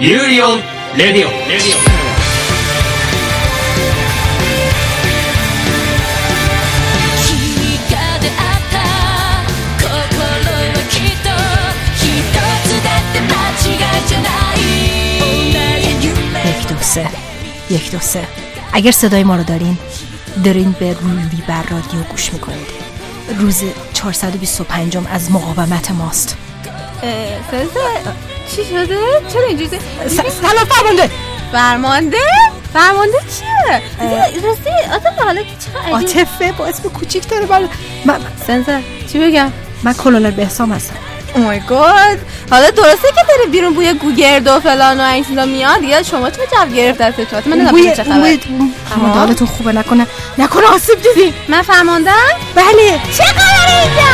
ユーリオンレディオレディオ君が出会った心はきっと一つだって間違いじゃないیک دو سه یک دو سه اگر صدای ما رو دارین دارین به روی بر رادیو گوش میکنید روز 425 از مقاومت ماست سنسه چی شده؟ چرا اینجوری؟ سلام فرمانده. فرمانده؟ فرمانده چیه؟ راستی آدم حالا که چقدر عاطفه با اسم کوچیک داره من من, سنسه چی بگم؟ من کلونل بهسام هستم. اومای گاد حالا درسته که داره بیرون بوی گوگرد و فلان و این چیزا میاد. دیگه شما چه جواب گرفت از فکرات من بوی نمی‌دونم چه خبر بوی فرمانده حالتون خوبه نکنه نکنه آسیب دیدی. من فرماندم؟ بله. چه خبره اینجا؟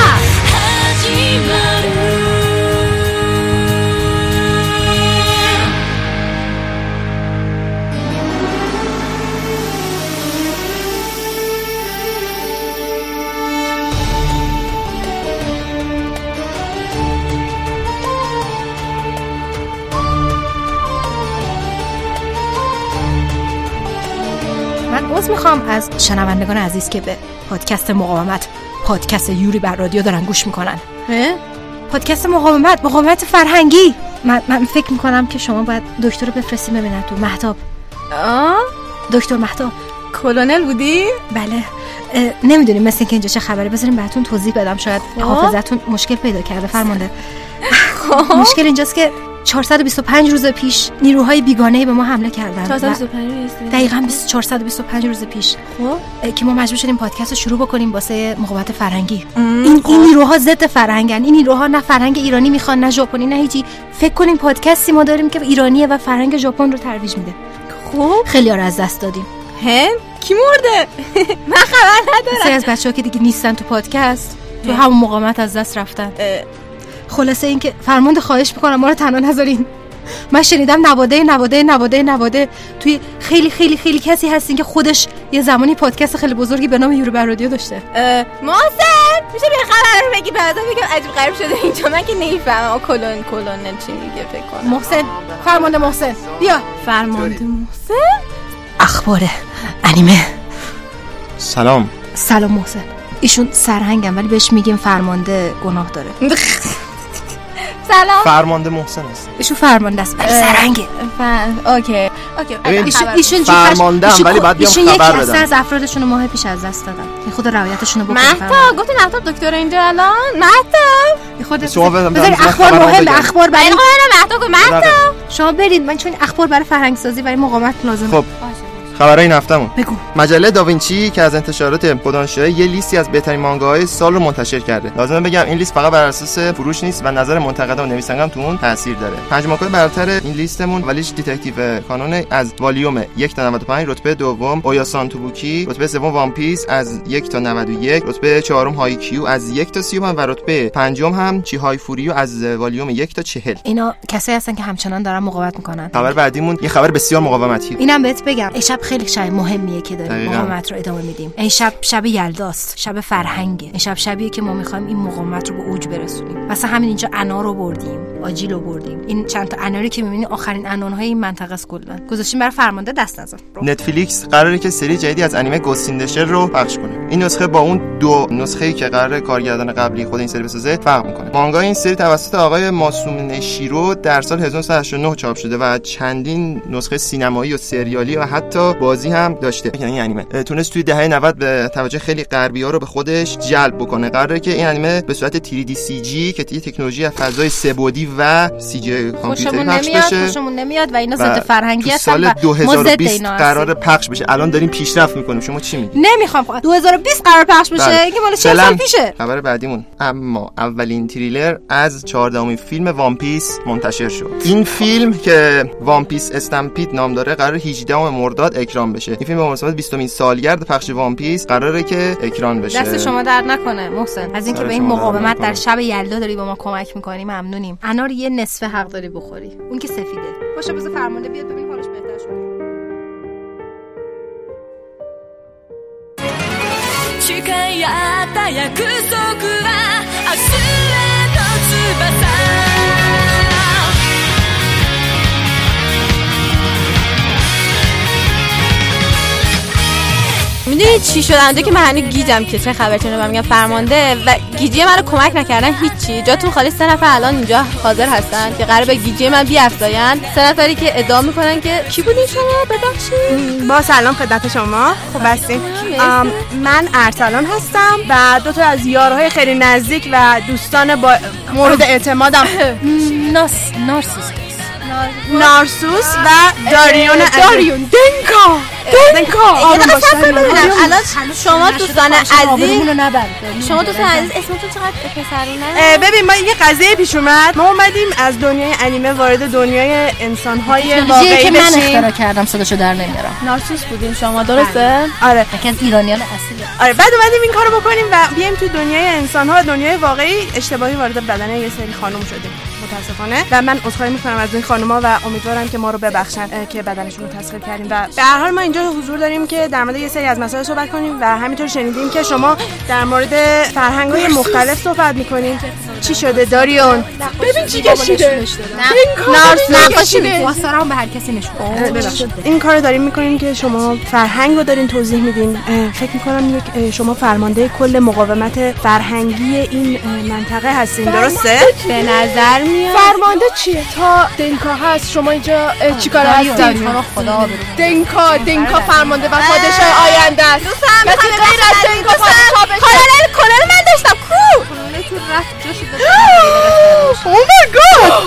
عذر می‌خوام. از شنوندگان عزیز که به پادکست مقاومت پادکست یوری بر رادیو دارن گوش می‌کنن؟ پادکست مقاومت مقاومت فرهنگی. من, من فکر می‌کنم که شما باید دکتر رو بفرستیم ببینن تو محتاب آه؟ دکتر محتاب کلونل بودی؟ بله. نمی‌دونیم مثل اینکه اینجا چه خبره. بذاریم براتون توضیح بدم. شاید خب. حافظتون مشکل پیدا کرده. فرمانده. مشکل اینجاست که 425 روز پیش نیروهای بیگانه به ما حمله کردن و 425 نیستی دقیقا 20 425 روز پیش. خب. که ما مجبور شدیم پادکست رو شروع بکنیم واسه مقاومت فرهنگی. ام، این خب. این نیروها ضد فرهنگن. این نیروها نه فرهنگ ایرانی می‌خوان نه ژاپنی نه هیچی. فکر کنیم پادکستی ما داریم که ایرانیه و فرهنگ ژاپن رو ترویج میده. خب. خیلی ها رو از دست دادیم. هم کی مرده؟ من خبر ندارم. سری از بچه ها که دیگه نیستن تو پادکست تو. همون مقاومت از دست رفتن. خلاصه اینکه فرمانده خواهش می‌کنم ما رو تنها نذارین. من شنیدم نواده نواده نواده نواده. توی خیلی خیلی خیلی کسی هستین که خودش یه زمانی پادکست خیلی بزرگی به نام یورو بر رادیو داشته. محسن! میشه به خبر رو بگی بعدا بگم عجیب غریب شده اینجا. من که نمی‌فهمم. کلون کلونل چی میگه فکر کنم. محسن فرمانده محسن. بیا. فرمانده محسن؟ اخبار انیمه. سلام. سلام محسن. ایشون سرهنگم ولی بهش میگیم فرمانده گناه داره. سلام. فرمانده محسن است ایشون فرمانده است. ولی سرهنگه ف- اوکی. اوکی. ایشون ایشون فرماندهم، ایشون- ولی باید بیام ایشون خبر بدم. از افرادشون رو ماه پیش از دست دادن. یه خود روایتشون رو بکنید مهتا گفتی مهتا دکتر اینجا الان؟ مهتا. یه خود شما بزن اخبار مهم. اخبار برای این مهتا گفت مهتا. شما برید من چون اخبار برای فرهنگ سازی برای مقاومت لازم خب. خبرهای این هفتمون بگو. مجله داوینچی که از انتشارات خدانشاه یه لیستی از بهترین مانگاهای سال رو منتشر کرده. لازمه بگم این لیست فقط بر اساس فروش نیست و نظر منتقدا و نویسنده هم تو اون تاثیر داره. پنج مانگای برتر این لیستمون ولیش دیتکتیو کانون از والیوم 1 تا 95 رتبه دوم اویاسان توبوکی رتبه سوم وان پیس از 1 تا 91 رتبه چهارم های کیو از 1 تا 35 و رتبه پنجم هم چی های فوریو از والیوم 1 تا 40 اینا کسایی هستن که همچنان دارن مقاومت می‌کنن. خبر بعدیمون یه خبر بسیار مقاومتی. اینم بهت بگم. خیلی شب مهمیه که داریم. مقاومت رو ادامه میدیم. این شب شب یلداست. شب فرهنگه. این شب شبیه که ما می‌خوایم این مقاومت رو به اوج برسونیم. مثلا همین اینجا انار رو بردیم. آجیل بردیم. این چند تا اناری که می‌بینی آخرین انارهای این منطقه است کلا. گذاشتیم برای فرمانده دست نزن نتفلیکس قراره که سری جدیدی از انیمه گوستیندشر رو پخش کنه. این نسخه با اون دو نسخه‌ای که قرار کارگردان قبلی خود این سری بسازه فرق می‌کنه. مانگا این سری توسط آقای ماسومونه شیرو در سال 1989 چاپ شده و چندین نسخه سینمایی و سریالی و حتی بازی هم داشته. یعنی انیمه. تونست توی دهه 90 به توجه خیلی غربی ها رو به خودش جلب بکنه. قراره که این انیمه به صورت 3D CG که تکنولوژی از فضای سه‌بعدی و CG کامپیوتری خوشمون پخش نمیاد بشه. خوشمون نمیاد و اینا ضد فرهنگی هستن سال و ما ضد 2020 اینا قرار. پخش بشه. الان داریم پیشرفت می‌کنیم. شما چی میگی؟ نمی‌خوام. 2020 قرار پخش بشه. بله. که مال 40 فعلا سال پیشه؟ خبر بعدیمون. اما اولین تریلر از 14 فیلم One Piece منتشر شد. این فیلم که One Piece Stampede نام داره قرار 18 مرداد اکران بشه. این فیلم به مناسبت 20 سالگرد پخش One Piece قراره که اکران بشه. دست شما درد نکنه محسن. از اینکه به این مقاومت. در شب یلدا داری با ما کمک می‌کنی ممنونیم. انار یه نصف حق داری بخوری. اون که سفیده. باشه بذار فرمانده بیاد ببین حالش بهتر شده. 誓 می‌دونی چی شد اونجا که من هنوز گیجم که چه خبر چونه من میگم فرمانده و گیجی منو کمک نکردن هیچی. جاتون خالی سه نفر الان اینجا حاضر هستن که قرار به گیجی من بیافزاین سه نفری که ادعا می‌کنن که کی بودین شما؟ ببخشید. با سلام خدمت شما. خوب هستین؟ من ارسلان هستم و دو تا از یارهای خیلی نزدیک و دوستان با مورد اعتمادم. ناس نارسیس. نارسوس و داریون داریون. دنکا. دنکا. آروم باش داریون. ببینم. الان شما دوستان عزیز شما دوستان عزیز اسمتون چقدر پسرونه ببین ما یه قضیه پیش اومد. ما اومدیم از دنیای انیمه وارد دنیای انسانهای چیزیه واقعی که من اختراع کردم صداشو در نمیارم. نارسیس بودین شما درسته؟ آره. یکی از ایرانیان اصیله آره بعد اومدیم این کارو بکنیم و بیایم تو دنیای انسان ها و دنیای واقعی اشتباهی وارد بدن یه سری خانم شدیم. متاسفانه. و من عذرخواهی می‌کنم از این خانوما و امیدوارم که ما رو ببخشن که بدنشون رو تسخیر کردیم. و به هر حال ما اینجا حضور داریم که در مورد یه سری از مسائل صحبت کنیم و همینطور شنیدیم که شما در مورد فرهنگ های مختلف صحبت می‌کنیم چی شده داریون؟ ببین چی کشیده. نارس نقاشی واسرام به هر کسی نشون. این کار داریم می‌کنیم که شما فرهنگ رو دارین توضیح میدین. فکر می‌کنم یک شما فرمانده کل مقاومت فرهنگی این منطقه هستین. درسته؟ به نظر میاد فرمانده چیه؟ تا دنکا هست شما اینجا چیکار ما رو خدا دنکا دنکا فرمانده و پادشاه آینده است. کسی غیر از دنکا پادشاه بشه؟ کانال کانال من داشتم کو؟ او مای گاد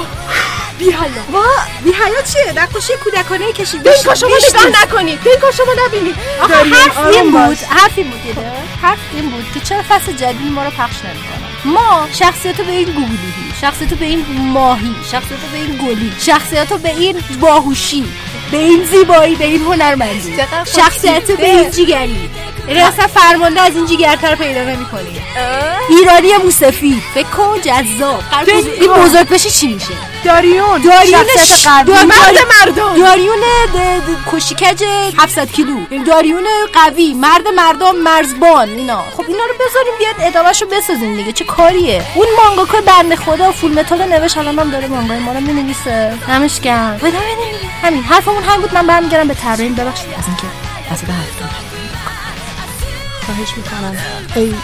بی حیا وا بی حیا چیه؟ نقاشی کودکانه کشیدی دنکا شما نگاه نکنید. دنکا شما نبینید. حرف این بود حرف این بود حرف این بود که چرا فصل جدید ما رو پخش نمی‌کنن ما شخصیتو به این گوگلیی شخصیتو به این ماهی شخصیتو به این گلی شخصیتو به این باهوشی به این زیبایی به این هنرمندی. شخصیت به این جیگری. یعنی اصلا فرمانده از این جیگرتر پیدا نمی‌کنی. ایرانی موسفید فکر کن جذاب. این بزرگ بشه چی میشه؟ داریون. داریون شخصیت قوی. مرد مردم. داریون کشیکج 700 کیلو. یعنی داریون قوی. مرد مردم مرزبان. اینا. خب اینا رو بذاریم بیاد ادامهشو بسازیم دیگه. چه کاریه؟ اون مانگاکا بنده خدا فول متال نوشت. الان هم داره مانگای ما رو می‌نویسه. ادامه نمیدیم همین. حرفمون هم بود. من برمیگردم به تمرین ببخشید. از اینکه وسط حرفتون خواهش می‌کنم. ای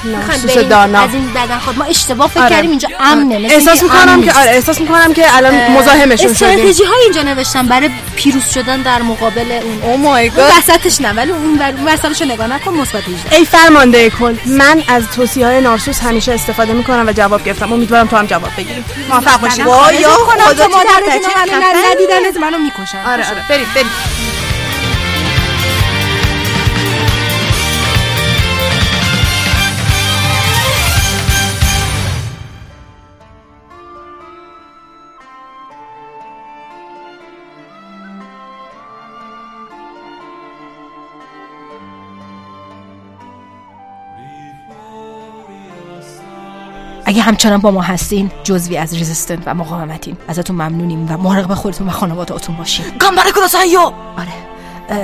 بریم دانا از این بدن خود. ما اشتباه فکر آره. کردیم اینجا امنه مثل احساس می‌کنم که. آره احساس می‌کنم که الان مزاحمشون شدیم. استراتژی های اینجا نوشتم. برای پیروز شدن در مقابل اون. او مای اون وسطش نه ولی اون وسطش رو نگاه نکن مثبت 18 ای فرمانده کل من از توصیه های نارسوس همیشه استفاده می‌کنم و جواب گرفتم. امیدوارم تو هم جواب بگیری. موفق باشید وای خدا خدا چی مادرت بچه منو خفنی. ندیدن منو می‌کشن. آره آره. برید برید همچنان با ما هستین. جزوی از رزیستنت و مقاومتین. ازتون ممنونیم و مراقب خودتون و خانواده‌تون باشین. گامباره کداسایو آره.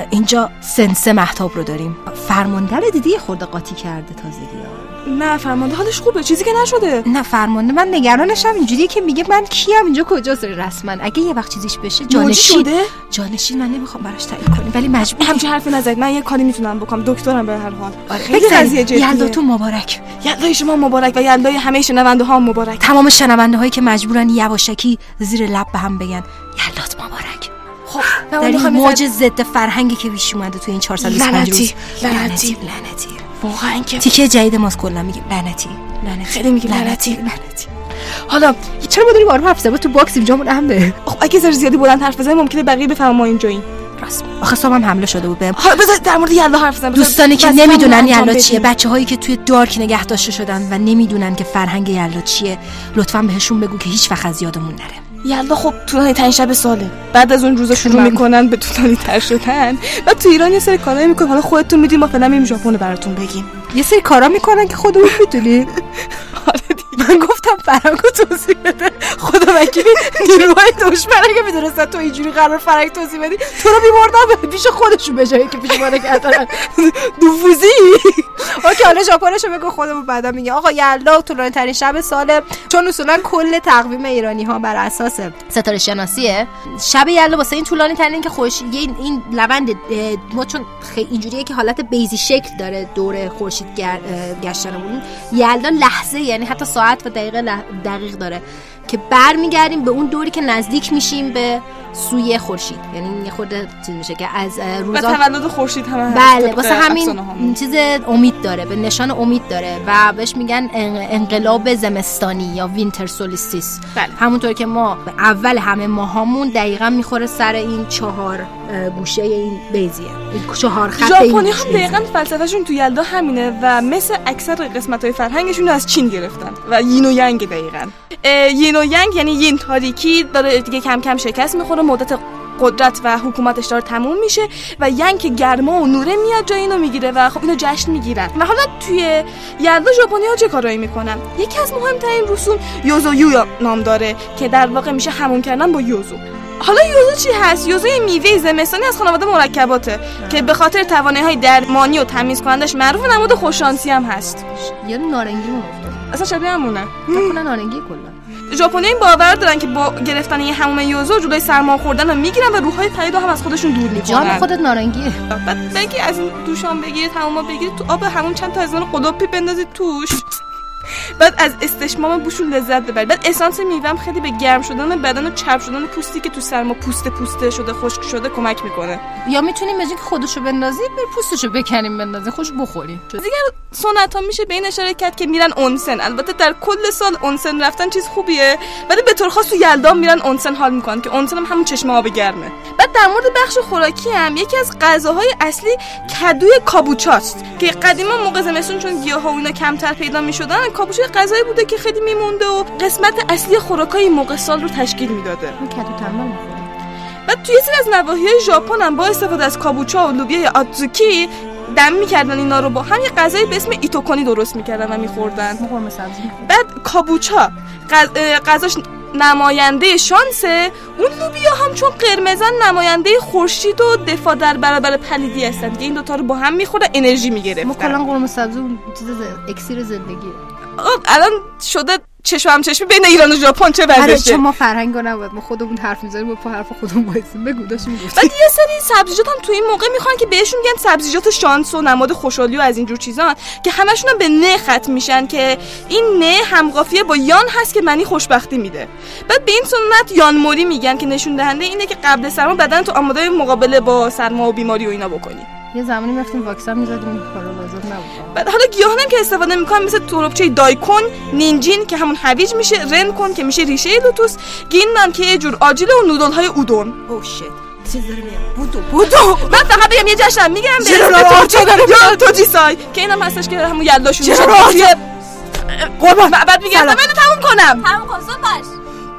اینجا سنسه محتاب رو داریم. فرمانده دیدی خورده قاطی کرده تازگی ها. نه فرمانده حالش خوبه چیزی که نشده. نه فرمانده من نگرانشم. اینجوریه که میگه من کیم. اینجا کجاست رسما اگه یه وقت چیزیش بشه جانشین. شده؟ جانشین من نمی‌خوام براش تعیین کنیم ولی مجبور همچین حرفی نزدید من یه کاری می‌تونم بکنم. دکترم به هر حال. آره خیلی قضیه جدیه. یلداتون مبارک. یلدای شما مبارک و یلدای همه شنونده ها مبارک. تمام شنونده هایی که مجبورن یواشکی زیر لب به هم بگن. یلدات مبارک. خب در این موج ضد فرهنگی که پیش اومده تو این 425 روز لعنتی، لعنتی. لعنتی. واقعا که تیکه جدید ماست کلا میگه لعنتی. لعنتی. خیلی میگه لعنتی لعنتی. حالا چرا ما داریم آروم حرف زدن تو box اینجامون امنه خب اگه ذره زیادی بلند حرف بزنیم ممکنه بقیه بفهمن ما اینجاییم. راست آخه صبح هم حمله شده بود بهم حالا بذار در مورد یلدا حرف بزنم. دوستانی که نمی‌دونن یلدا چیه. بچه هایی که توی dark نگه داشته شدن و نمی‌دونن که فرهنگ یلدا چیه لطفا بهشون بگو که هیچ وقت از یادمون نره. یلدا خب طولانی ترین شب ساله. بعد از اون روزا شروع می‌کنن به طولانی تر شدن. و تو ایران یه سری کارایی می‌کنن. حالا خودتون می‌دونید ما فعلا میریم ژاپن براتون بگیم. یه سری کارا می‌کنن که خودمون می‌دونیم. حالا دیگه. من گفتم هم فرنگو توضیح بده. خدا وکیلی نیروهای دشمن اگه می‌دونستن تو اینجوری قرار فرنگ توضیح بدی تو رو میبردن پیش خودشون به جایی که پیش ما کردن دوفوزی. اوکی حالا ژاپنشو بگو خودمون بعدا میگه آقا یلدا طولانی ترین شب سال چون اصولا کل تقویم ایرانی ها بر اساس ستاره شناسیه. شب یلدا واسه این طولانی ترین که خوش این, اه، ما چون اینجوریه که حالت بیزی شکل داره دور خورشید گشتنمون. یلدا لحظه یعنی حتی ساعت و دقیقه لح- دقیق داره. که برمیگردیم به اون دوری که نزدیک میشیم به سوی خورشید یعنی یه خورده چیز میشه که از و روزا تولد خورشید هم بله واسه همین. چیز امید داره به نشان امید داره و بهش میگن ان- انقلاب زمستانی یا winter solstice بله. همونطور که ما به اول همه ماهامون دقیقا می‌خوره سر این چهار گوشه این بیزیه این چهار خط ژاپنی هم. دقیقا فلسفهشون تو یلدا همینه و مثل اکثر قسمت های فرهنگشون از چین گرفتن و یین و ینگ دقیقا اه، یین و ینگ یعنی یین تاریکی داره دیگه کم کم شکست می‌خوره مدت قدرت و حکومتش داره تموم میشه و ینگ که گرما و نوره میاد جای اینو می‌گیره و خب اینو جشن می‌گیرن. و حالا توی یلدا ژاپنی ها چه کارایی می‌کنن؟ یکی از مهمترین رسوم یوزو یو نام داره که در واقع میشه همون کردن با یوزو. حالا یوزو چی هست؟ یوزو یه میوه زمستانی از خانواده مرکباته که به خاطر توانایی های درمانی و تمیز کنندش معروف و نماد خوششانسی هم هست. یه نارنگی افتاد. اصلا شبیه همونه. نارنگی کلا. ژاپنی این باور دارن که با گرفتن یه هموم یوزو جلوی سرما خوردن رو می‌گیرن و روحهای پلید رو هم از خودشون دور جام می‌کنن. خودت نارنگیه. بعد بگی از این دوشان بگیرید هموما بگیرید تو آب همون چند تا از اون قلوپی بندازید توش. بعد از استشمام بوشون لذت ببرید بعد اسانس میوهم خیلی به گرم شدن بدن و چرب شدن پوستی که تو سرما پوست پوسته شده خشک شده کمک می‌کنه. یا می‌تونیم جای که خودشو بندازی بر پوستشو بکنیم بندازی خوش بخوریم. دیگر سنت ها میشه به این اشاره کرد که میرن اونسن. البته در کل سال اونسن رفتن چیز خوبیه ولی به طور خاص تو یلدا میرن اونسن حال می‌کنن که اونسن هم همون چشمه آب گرمه. بعد در مورد بخش خوراکی هم یکی از غذاهای اصلی کدوی کابوچاست که قدیما موقع زمستون چون گیاه ها و اینا کمتر پیدا می‌شدن کابوچا غذایی بوده که خیلی میمونده و قسمت اصلی خوراکای موقع سال رو تشکیل می‌داده. ما بعد توی سری از نواحی های ژاپن هم با استفاده از کابوچا و لوبیا یا آتزوکی دم می‌کردن اینا رو با هم یه غذایی به اسم ایتوکونی درست می‌کردن و میخوردن. ما بعد کابوچا غذاش نماینده شانسه. اون لوبیا هم چون قرمزن نماینده خورشید و دفاع در برابر پلیدی هستن. که این دوتا رو با هم میخوردن انرژی ما می‌گرفتن کلا قرمه سبزی اکسیر زندگیه الان شده چشم هم چشمی بین ایران و ژاپن چه آره وضعشه چون ما فرهنگ نباید ما خودمون حرف می‌زنیم با حرف خودمون وایسیم. بگو می‌گفتی بعد یه سری سبزیجات هم تو این موقع می‌خوان که بهشون میگن سبزیجات شانس و نماد خوشحالی و از اینجور چیزا که همشون هم به نه ختم میشن که این نه همقافیه با یان هست که معنی خوشبختی میده. بعد به این سنت یان موری میگن که نشون دهنده اینه که قبل سرما بدن تو آماده مقابله با سرما و بیماری و اینا بکنی. یه زمانی می‌رفتیم واکسن می‌زدیم این کارا لازم نبود. بعد حالا گیاهان هم که استفاده می‌کنن مثل توربچه دایکون نینجین که همون هویج میشه رن کن که میشه ریشه لوتوس گیندان که یه جور آجیله و نودل های اودون. او شت چیز داره بودو. بودو. من فقط بگم یه جشن میگم به چرا چرا داره توجی سای که اینم هستش که همون یلداشون چرا میشه؟ توی- قربان. بعد میگم. من تموم کنم. همون کنسول باش.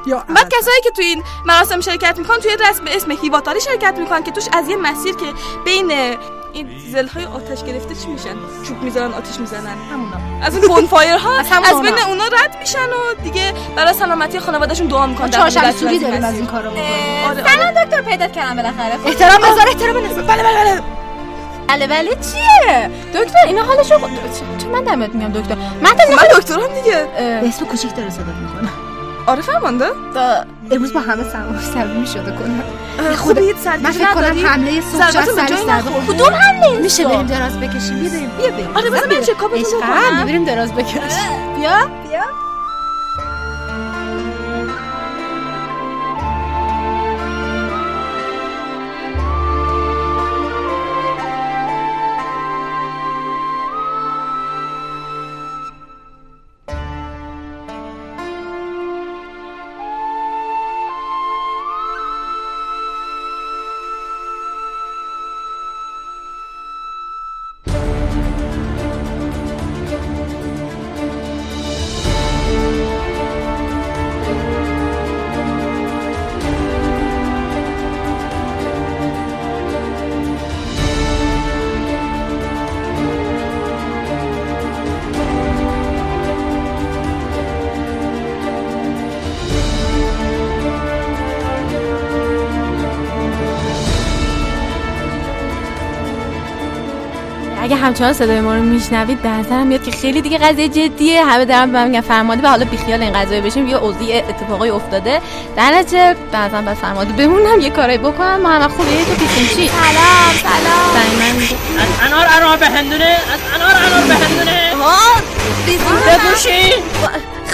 یا بعد کسایی که توی این مراسم شرکت می‌کنن توی رسم به اسم هیواتاری شرکت می‌کنن که توش از یه مسیر که بین این زلهای آتش گرفته چی میشن؟ چوب می‌ذارن آتش می‌زنن. همونا. از این بونفایر ها از از اونا. بین اونا رد میشن و دیگه برای سلامتی خانوادهشون دعا می‌کنن. چهارشنبه سوری از این داریم از. این کارا آره، سلام دکتر پیدا کردم بالاخره. خب، احترام بذار احترام بذار. بله بله بله. بله بله چیه؟ دکتر اینا حالشو چه من دمت میگم دکتر. من من دکترم دیگه. به اسم کوچیک داره صدات می‌کنه. آره فرمانده امروز با همه سرما صمیمی شده کنم خوبید من فکر کنم حمله صبح به سر سر نخورد. کدوم حمله میشه بریم دراز بکشیم؟ بیا بریم. بیا بریم. آره بذار من چکاپتون بکنم بریم دراز بکش بیا بیا. همچنان صدای ما رو میشنوید. به نظرم میاد که خیلی دیگه قضیه جدیه. همه دارن به من میگن فرمانده. و حالا بیخیال این قضیه بشیم یه اوضاع اتفاقی افتاده. در نتیجه به نظرم بس فرمانده بمونم یه کاری بکنم. ما هم خوبه تو پیشیم چی؟ سلام سلام. من میگه از انار انار به هندونه از انار انار به هندونه ها بگوشی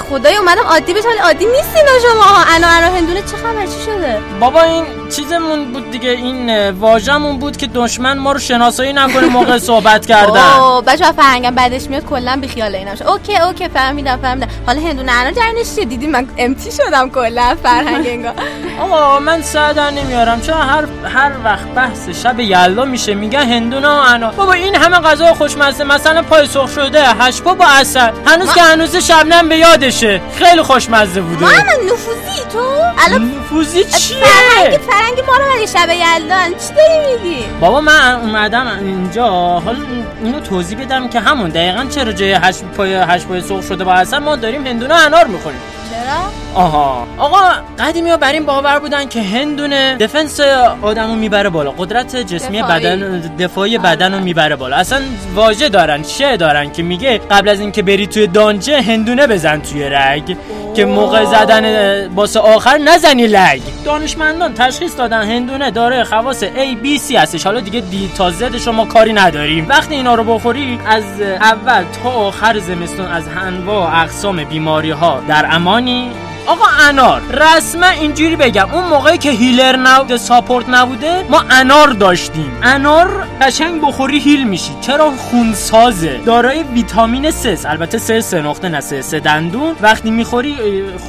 خدای اومدم عادی بشم. ولی عادی نیستین شما. انا انا هندونه چه خبر؟ چی شده؟ بابا این چیزمون بود دیگه این واژمون بود که دشمن ما رو شناسایی نکنه موقع صحبت کردن. اوه بچه‌ها فرهنگم بعدش میاد کلا بی خیال اینا اوکی اوکی فهمیدم فهمیدم. حالا هندونه انا جرنش چیه دیدی من امتی شدم کلا فرهنگ انگار. آقا من سعی در نمیارم چرا هر هر وقت بحث شب یلدا میشه میگن هندونه و انا. بابا این همه غذا خوشمزه مثلا پای سرخ شده هشپا با عسل. هنوز که هنوز شبنم به یادشه. خیلی خوشمزه بوده. محمد نفوذی تو؟ الان نفوذی چیه؟ فرهنگ ما رو ولی شب یلدان چی داری میگی؟ بابا من اومدم اینجا حالا اینو توضیح بدم که همون دقیقا چرا جای هشت پای هشت پای سرخ شده با عسل ما داریم هندونه انار می‌خوریم. چرا آها. آقا قدیمی ها بر این باور بودن که هندونه دفنس آدمو می‌بره بالا. قدرت جسمی دفاعی. بدن دفاعی بدن رو می‌بره بالا. اصلا واژه دارن شه دارن که میگه قبل از اینکه بری توی دانجه هندونه بزن توی رگ. که موقع زدن باس آخر نزنی لگ دانشمندان تشخیص دادن هندونه داره خواص A B C هستش. حالا دیگه دی تا زد شما کاری نداریم. وقتی اینا رو بخوری از اول تا آخر زمستون از انواع اقسام بیماری ها در امانی 嗯。آقا انار رسما اینجوری بگم. اون موقعی که هیلر نبوده ساپورت نبوده ما انار داشتیم. انار قشنگ بخوری هیل میشی. چرا خونسازه؟ دارای ویتامین است. البته سه سه نقطه نه سه دندون. وقتی می‌خوری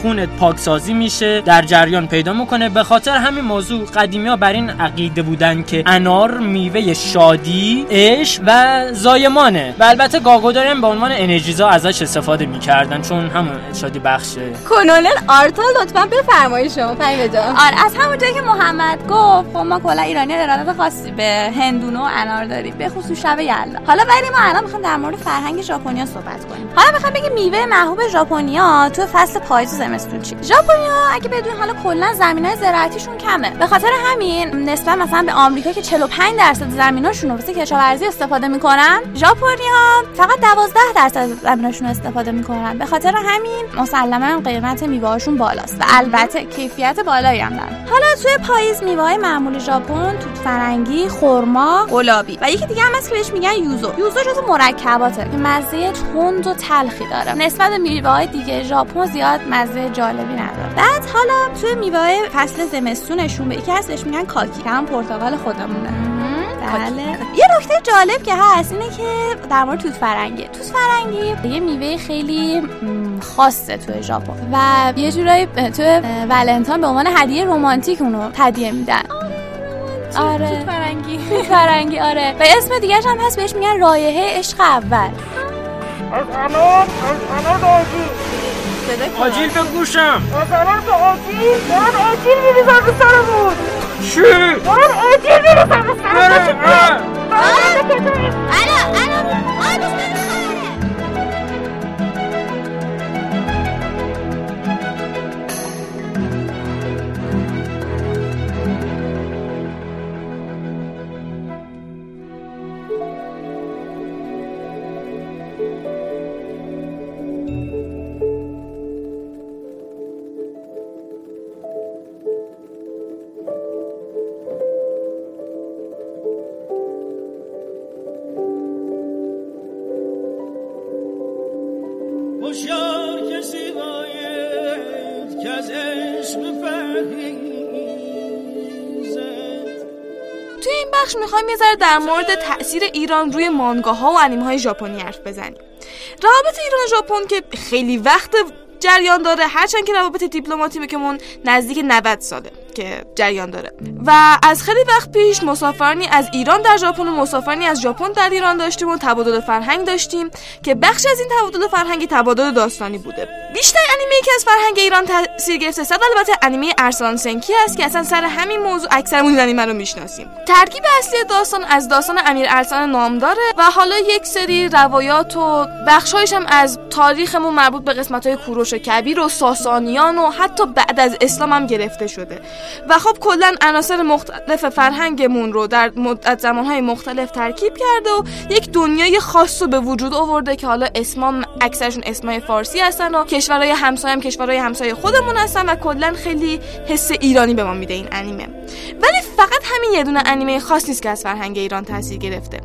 خونت پاکسازی میشه در جریان پیدا می‌کنه. به خاطر همین موضوع قدیمی ها بر این عقیده بودن که انار میوه شادی عشق و زایمانه. و البته گاگوداری به عنوان انرژیزا ازش استفاده می‌کردن چون همون شادی بخشه کنونل آرتا لطفا بفرمایید شما فهیمه جان آره از همون جایی که محمد گفت خب ما کلا ایرانی ارادت خاصی به هندونه و انار داریم. به خصوص شب یلدا. حالا ولی ما الان می‌خوایم در مورد فرهنگ ژاپنیا صحبت کنیم. حالا می‌خوام بگیم میوه محبوب ژاپنیا تو فصل پاییز و زمستون چی ژاپنیا اگه بدون حالا کلا زمینای زراعتیشون کمه. به خاطر همین نسبت مثلا به آمریکا که 45 درصد زمیناشون رو واسه کشاورزی استفاده می‌کنن ژاپنیا فقط 12 درصد زمیناشون استفاده می‌کنن. به خاطر همین مسلما قیمت میوه‌هاشون بالاست و البته کیفیت بالایی هم دارن. حالا توی پاییز میوه‌های معمول ژاپن توت فرنگی خرما گلابی و یکی دیگه هم هست که بهش میگن یوزو. یوزو جزو مرکباته. که مزه تند و تلخی داره. نسبت به میوه‌های دیگه ژاپن زیاد مزه جالبی نداره. بعد حالا توی میوه‌های فصل زمستونشون به یکی هست میگن کاکی هم پرتقال خودمونه. بله. یه نکته جالب که هست اینه که در مورد توت فرنگی توت فرنگی یه میوه خیلی خاصه توی ژاپن. و یه جورایی توی ولنتاین به عنوان هدیه رمانتیک اونو هدیه میدن. آره توت فرنگی. توت فرنگی آره. و اسم دیگه هم هست بهش میگن رایحه عشق اول. آجیل به گوشم مثلا تو آجیل من آجیل میریزم به سرمون. چی؟ من آجیل میریزم به سرمون اه. الو الو آبش من یه در مورد تاثیر ایران روی مانگاها و انیمه های ژاپنی حرف بزنیم. روابط ایران و ژاپن که خیلی وقت جریان داره هرچند که روابط دیپلماتی که من نزدیک 90 ساله. که جریان داره. و از خیلی وقت پیش مسافرانی از ایران در ژاپن و مسافرانی از ژاپن در ایران داشتیم و تبادل فرهنگ داشتیم که بخش از این تبادل فرهنگی تبادل داستانی بوده. بیشتر انیمه که از فرهنگ ایران تاثیر گرفته صد البته انیمه ارسلان سنکی است که اصلا سر همین موضوع اکثرمون این انیمه رو می‌شناسیم. ترکیب اصلی داستان از داستان امیر ارسلان نام داره و حالا یک سری روایات و بخشایش هم از تاریخمون مربوط به قسمت های کوروش کبیر و ساسانیان و حتی بعد از اسلام هم گرفته شده. و خب کلا عناصر مختلف فرهنگمون رو در مدت زمانهای مختلف ترکیب کرده و یک دنیای خاص رو به وجود آورده که حالا اسمام اکثرشون اسمای فارسی هستن و کشورهای همسایه هم کشورهای همسایه خودمون هستن و کلا خیلی حس ایرانی به ما میده این انیمه. ولی فقط همین یه دونه انیمه خاص نیست که از فرهنگ ایران تاثیر گرفته.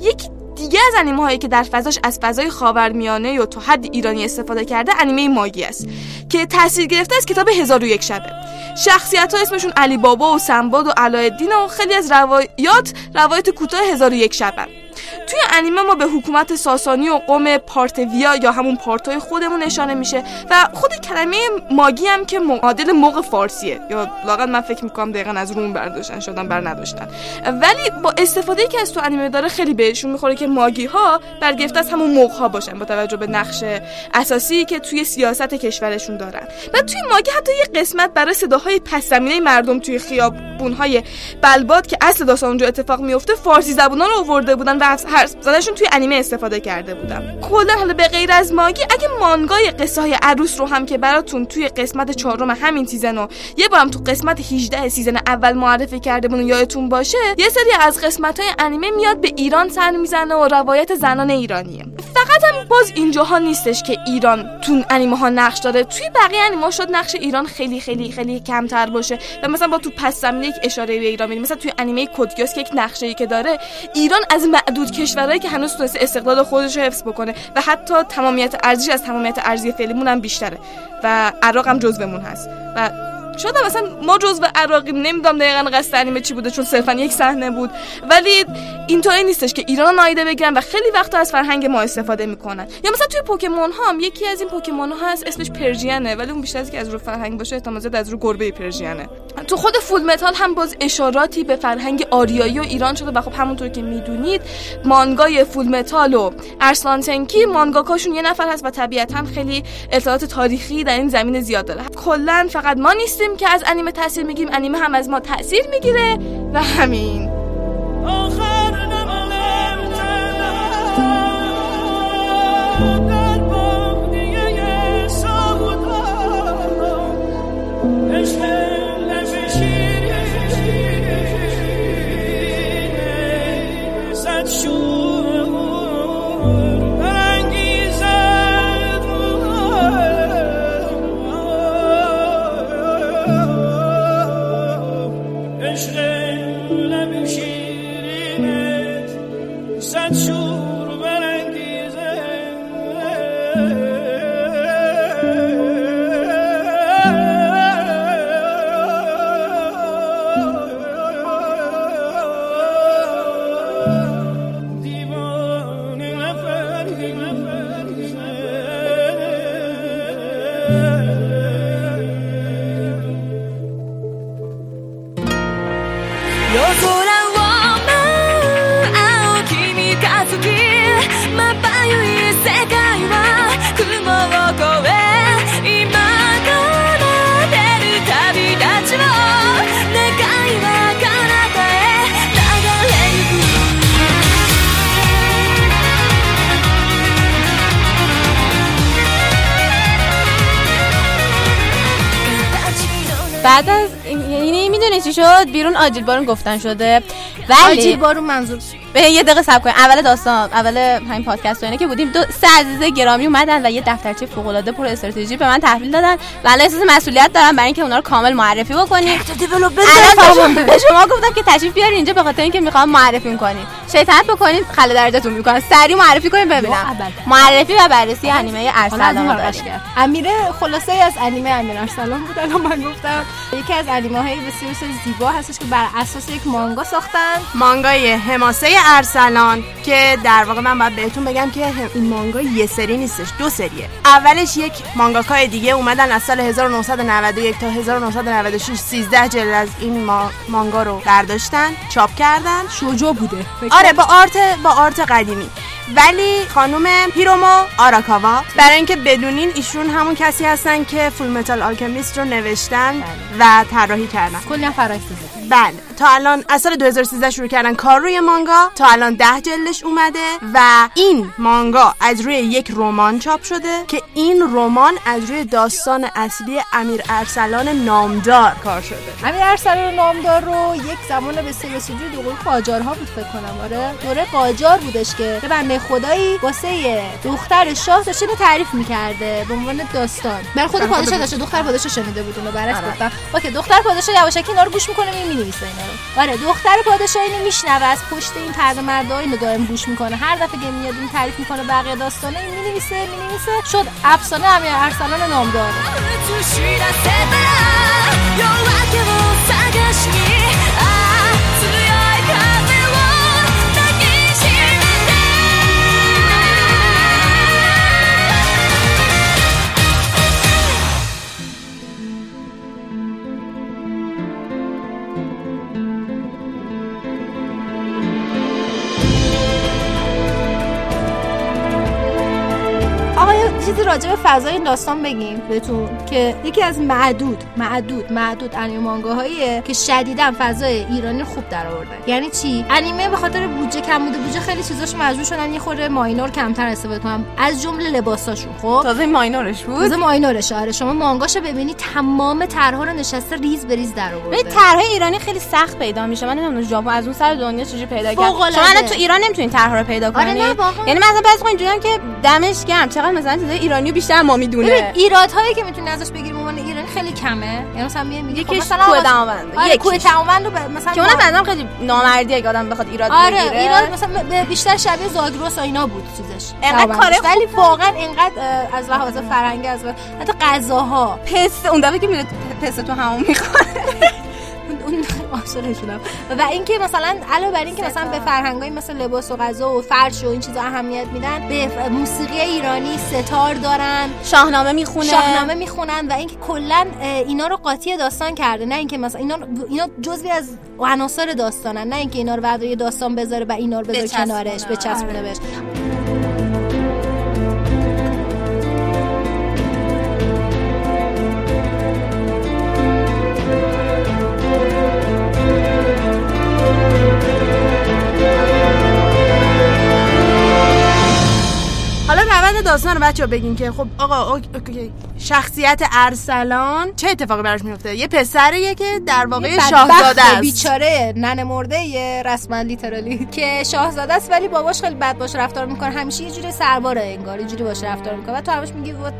یک دیگه از انیمه هایی که در فضاش از فضای خاورمیانه یا تا حد ایرانی استفاده کرده انیمه ماگی است که تاثیر گرفته از کتاب هزار و شبه. شخصیت ها اسمشون علی بابا و سنباد و علایالدین و خیلی از روایات روایت کوتاه هزار و یک شبه. توی انیمه ما به حکومت ساسانی و قوم پارتویا یا همون پارتوی خودمون نشانه میشه و خود کلمه ماگی هم که معادل موق فارسیه. یا لاغت من فکر می‌کنم دقیقا از روم برداشتن شدن بر نداشتن. ولی با استفاده که از تو انیمه داره خیلی بهشون می‌خوره که ماگی ها برگرفته از همون موق ها باشن با توجه به نقش اساسی که توی سیاست کشورشون دارن. و توی ماگی حتی یه قسمت برای صداهای پس زمینه مردم توی خیابون های بلباد که اصل داستان اونجا اتفاق میفته فارسی زبونا رو آورده بودن و حرف زدنشون توی انیمه استفاده کرده بودم. کلا حالا به غیر از ماگی اگه مانگای قصه های عروس رو هم که براتون توی قسمت چهارم همین season و یه بارم تو قسمت 18 season اول معرفی کرده بودن یادتون باشه؟ یه سری از قسمت های انیمه میاد به ایران سر می‌زنه و روایت زنان ایرانیه. فقط هم باز اینجاها نیستش که ایران تو انیمه ها نقش داره. توی بقیه انیمه شد نقش ایران خیلی خیلی خیلی کمتر باشه. و مثلا با تو پس زمینه یک اشاره به ایران می‌بینیم. مثلا توی انیمه کدگیاس که یک نقشه ای که داره ایران از معدود کشورهایی که هنوز تونسته استقلال خودش رو حفظ بکنه و حتی تمامیت ارزش از تمامیت ارزی فعلیمون هم بیشتره و عراق هم جزومون هست. و شاید مثلا ما جزو عراقیم نمی‌دونم دقیقا قصد انیمه چی بوده چون صرفا یک صحنه بود. ولی اینطوری نیستش که ایران نادیده بگیرن و خیلی وقتا از فرهنگ ما استفاده می‌کنن. یا مثلا توی پوکمون ها هم یکی از این پوکمون ها هست اسمش Persian ه ولی اون بیشتر از که از رو فرهنگ باشه احتمال زیاد از رو گربه Persian ه. تو خود Fullmetal هم باز اشاراتی به فرهنگ آریایی و ایران شده و خب همونطور که می‌دونید مانگای Fullmetal و ارسلان سنکی مانگاکاشون یه نفر هست و طبیعتا خیلی اطلاعات تاریخی در این زمینه زیاد داره. کلا فقط ما نیستیم که از انیمه تاثیر می‌گیریم. انیمه هم از ما تاثیر می‌گیره و همین. آخر آجیل بارون گفتن شده. ولی آجیل بارون منظور به یه دقیقه صبر کنیم اول داستان اول همین پادکست و اینا که بودیم. دو سه عزیز گرامی اومدن و یه دفترچه فوق العاده پر استراتژی به من تحویل دادن و الان احساس مسئولیت دارم برای اینکه اونا رو کامل معرفی بکنیم. الان به شما گفتم که تشریف بیارین اینجا به خاطر اینکه می‌خوام معرفی کنیم شیطنت بکنید خاله درجاتون می‌کنم سریع معرفی کنیم ببینم. معرفی و بررسی انیمه ارسلان رو داریم. امیره خلاصه ای از انیمه امیر ارسلان بود الان من گفتم. یکی از انیمه های بسیار بسیار زیبا هستش که بر اساس یک مانگا ساختن. مانگای حماسه ارسلان که در واقع من باید بهتون بگم که این مانگا یه سری نیستش دو سریه. اولش یک مانگاکای دیگه اومدن از سال 1991 تا 1996 13 جلد از این ما... مانگا رو برداشتن چاپ کردن. شجاع بوده. آره با آرت با آرت قدیمی. ولی خانم هیرومو آراکاوا برای اینکه بدونین ایشون همون کسی هستن که فول متال آلکمیست رو نوشتن و طراحی کردن. هم فرایسته بله. تا الان از سال 2013 شروع کردن کار روی مانگا. تا الان ده جلدش اومده و این مانگا از روی یک رمان چاپ شده که این رمان از روی داستان اصلی امیر ارسلان نامدار کار شده. امیر ارسلان نامدار رو یک زمان به سه رسیدی دوره قاجارها بود فکر کنم. آره. دوره قاجار بودش که یه بنده خدایی واسه دختر شاه داشته تعریف می‌کرده به عنوان داستان. من خود پادشاه داشته دختر پادشاه شنیده بود اونو برعکس گفتم. اوکی دختر پادشاه یواشکی اینا رو گوش می‌کنه می‌نویسه. اینا آره دختر پادشاه اینو میشنوه از پشت این پرده مردا اینو دائم گوش می‌کنه. هر دفعه که میاد این تعریف می‌کنه بقیه داستانه این می‌نویسه می‌نویسه. شد افسانه امیر ارسلان نامدار. چیزی راجع به فضای این داستان بگیم بهتون که یکی از معدود معدود معدود انیمه مانگاهاییه که شدیدا فضای ایرانی خوب در آورده یعنی چی؟ انیمه به خاطر بودجه کم بوده بودجه خیلی چیزاش مجبور شدن یه خورده ماینور کمتر استفاده کنن. از جمله لباساشون خب؟ تازه ماینورش بود؟ تازه ماینورش آره. شما مانگاشو ببینی تمام طرحها رو نشسته ریز به ریز در آورده. طرح ایرانی خیلی سخت پیدا میشه. من نمی‌دونم ژاپن از اون سر دنیا چجوری پیدا کرد. شما تو ایران نمی‌تونین طرح رو پیدا آره، کنی؟ نه، واقعا. یعنی مثلا بعضی اینجوریه که دمش گرم. چقدر مثلا چیزای ایرانی رو بیشتر ما ببین می‌دونه ایرادهایی که می‌تونی ازش بگیری به عنوان ایرانی خیلی کمه. یعنی مثلا میگه میگه خب مثلا کوه دماونده. آره. کوه دماوند رو مثلا که اونم بعضا خیلی نامردیه که آدم بخواد ایراد آره بگیره. ایران مثلا بیشتر شبیه زاگرس و اینا بود چیزش. کاره خوب ولی واقعا انقدر اه، از لحاظ فرهنگی از حتی غذاها. پس اون دفعه که میره پس تو همون می‌خواد اون اون عاشقشونم و اینکه مثلا علاوه بر اینکه مثلا به فرهنگای مثل لباس و غذا و فرش و این چیزا اهمیت میدن به موسیقی ایرانی ستار دارن. شاهنامه می‌خونه. شاهنامه می‌خونن و اینکه کلا اینا رو قاطی داستان کرده. نه اینکه مثلا اینا اینا جزوی از عناصر داستانن. نه اینکه اینا رو برداره یه داستان بذاره و اینا رو بذاره. کنارش بچسبونه بهش. داستان رو به بچه بگین که خب آقا اوک- okay. شخصیت ارسلان چه اتفاقی براش میفته یه پسریه که در واقع شاهزاده است. بیچاره ننه مرده یه رسما literally که شاهزاده است ولی باباش خیلی بد باش رفتار می‌کنه. همیشه یه جوری سرباره انگار یه جوری باش رفتار می‌کنه و تو همش میگی what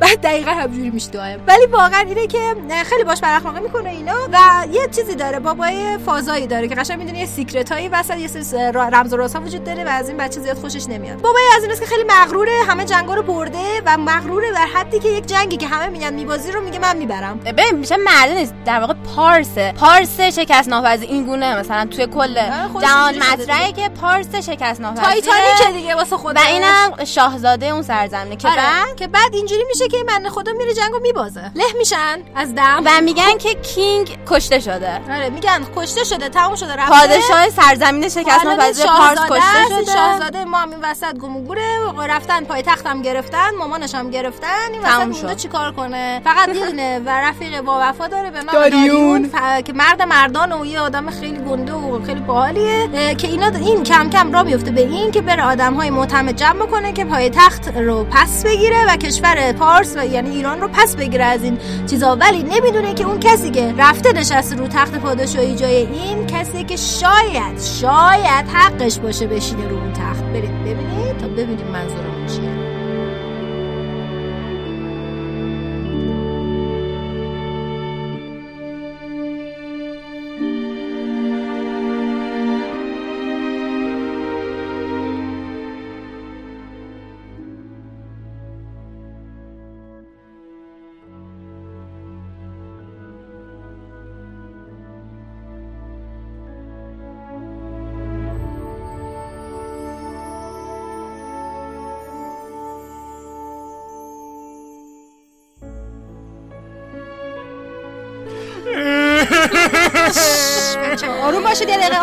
بعد دقیقا همینجوری میشه ولی واقعا اینه که خیلی باش بداخلاقی می‌کنه اینا و یه چیزی داره بابای فازایی داره که قشنگ می‌دونی یه secret هایی وسط یه سری رمز و رازها وجود داره و از این بچه زیاد خوشش نمیاد. بابای از ایناست که خیلی مغروره همه جنگا رو برده و مغروره در حدی که یک جنگی که همه میگن میبازی رو میگه من می‌برم. ببین میشه مرده نیست در واقع پارسه. پارس شکست ناپذیر این گونه مثلا توی کل آره، جهان مطرحه که پارس شکست ناپذیر تایتانیک دیگه واسه خودش. و اینم شاهزاده اون سرزمینه که آره. بعد که بعد اینجوری میشه که من خدا میره جنگو میبازه. له میشن از دم. و میگن که کینگ کشته شده. آره میگن کشته شده تموم شده رفته. پادشاه سرزمین شکست ناپذیر پارس کشته. شده. شاهزاده ما هم این وسط گمگوره رفتن پایتختم گرفتن مامانش هم گرفتن این وسط شد. چیکار کنه؟ فقط یه دونه و رفیق با وفا داره به نام داریون. که مرد مردان و یه آدم خیلی گنده و خیلی باحالیه. که اینا این کم کم را بیفته به این که بره آدم های معتمد جمع کنه که پایتخت رو پس بگیره و کشور پارس و یعنی ایران رو پس بگیره از این چیزا. ولی نمی‌دونه که اون کسی که رفته نشسته رو تخت پادشاهی جای این کسی که شاید شاید حقش باشه بشینه رو اون تخت. برید ببینید تا ببینید منظورمون چیه.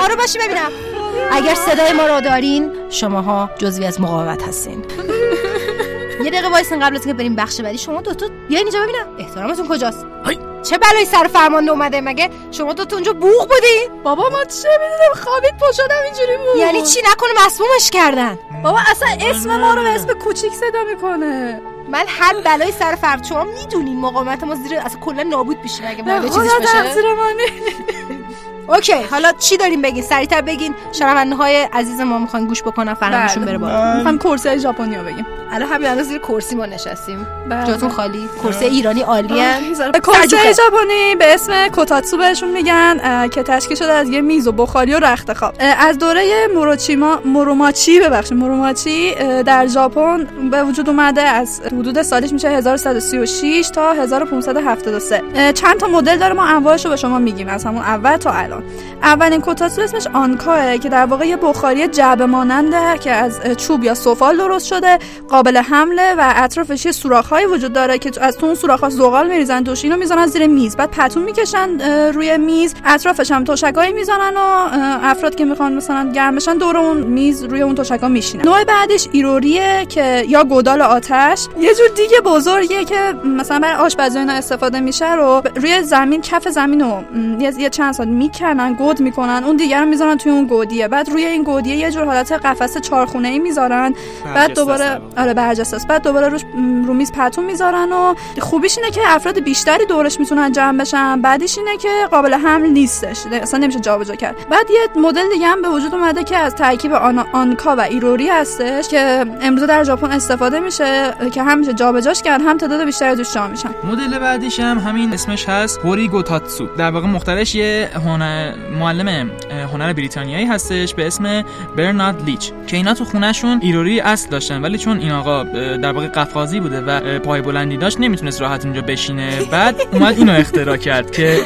آروم باشی ببینم. اگر صدای ما رو دارین شماها جزوی از مقاومت هستین. یه دقیقه وایسین قبل از که بریم بخش بعدی. شما دو تا بیاین اینجا ببینم. احترامتون کجاست؟ چه بلایی سر فرمانده اومده مگه؟ شما دو تا اونجا بوق بودین. بابا ما چه می‌دونم خوابید پا شدم اینجوری بود. یعنی چی؟ نکنه مسمومش کردن. بابا اصلا اسم ما رو به اسم کوچیک صدا می‌کنه. من هر بلایی سر فرد شما می‌دونین مقاومت ما زیر اصلا کلا نابود میشه اگه وارد خدا چیزش بشه اوکی حالا چی داریم بگین؟ سریعتر بگین. شنونده های عزیز ما می‌خوان گوش بکنن فرهنگشون بره بالا. می‌خوام کورسای ژاپنیا بگیم. الان همین الان زیر کرسی ما نشستیم. بله. جاتون خالی. کرسی ایرانی عالیه. کورسای ژاپنی به اسم کوتاتسو بهشون میگن که تشکیل شده از یه میز و بخاری و رخت خواب. از دوره موروچیما موروماچی ببخشید موروماچی در ژاپن به وجود اومده. از حدود سالش میشه 1136 تا 1573 اه، چند تا مدل داره ما انواعش رو به شما میگیم از همون اول تا الان. اولین کوتاتسو اسمش آنکاه که در واقع یه بخاری جعبه ماننده که از چوب یا سفال درست شده. قابل حمله و اطرافش یه سوراخ‌هایی وجود داره که از تو اون سوراخ‌ها زغال میریزن توش اینو می‌ذارن زیر میز. بعد پتو می‌کشن روی میز. اطرافش هم تشکایی می‌ذارن و افراد که می‌خوان مثلا گرم بشن دور اون میز روی اون تشکا میشینن. نوع بعدش ایروریه که یا گودال آتش. یه جور دیگه بزرگیه که مثلا برای آشپزی اینا استفاده میشه رو روی زمین کف زمین رو یه چند ساعت می‌کنن گود می‌کنن. اون دیگه رو می‌ذارن توی اون گودیه. بعد روی این گودیه یه جور حالت قفس چهارخونه ای می‌ذارن بعد دوباره آره برجسته است. بعد دوباره روش رو میز پتو می‌ذارن و خوبیش اینه که افراد بیشتری دورش می‌تونن جمع بشن. بعدیش اینه که قابل حمل نیستش. اصلا نمیشه جابجا کرد. بعد یه مدل دیگه هم به وجود اومده که از ترکیب آن... آنکا و ایروری هستش که امروزه در ژاپن استفاده میشه که هم میشه جابجاش کرد هم تعداد بیشتری توش جا میشن. مدل بعدیش هم همین اسمش هست هوری گوتاتسو در واقع مخترش یه هنر معلم هنر بریتانیایی هستش به اسم برنارد لیچ که اینا تو خونهشون ایروری اصل داشتن ولی چون این آقا در واقع قفقازی بوده و پای بلندی داشت نمی‌تونست راحت اونجا بشینه. بعد اومد اینو اختراع کرد که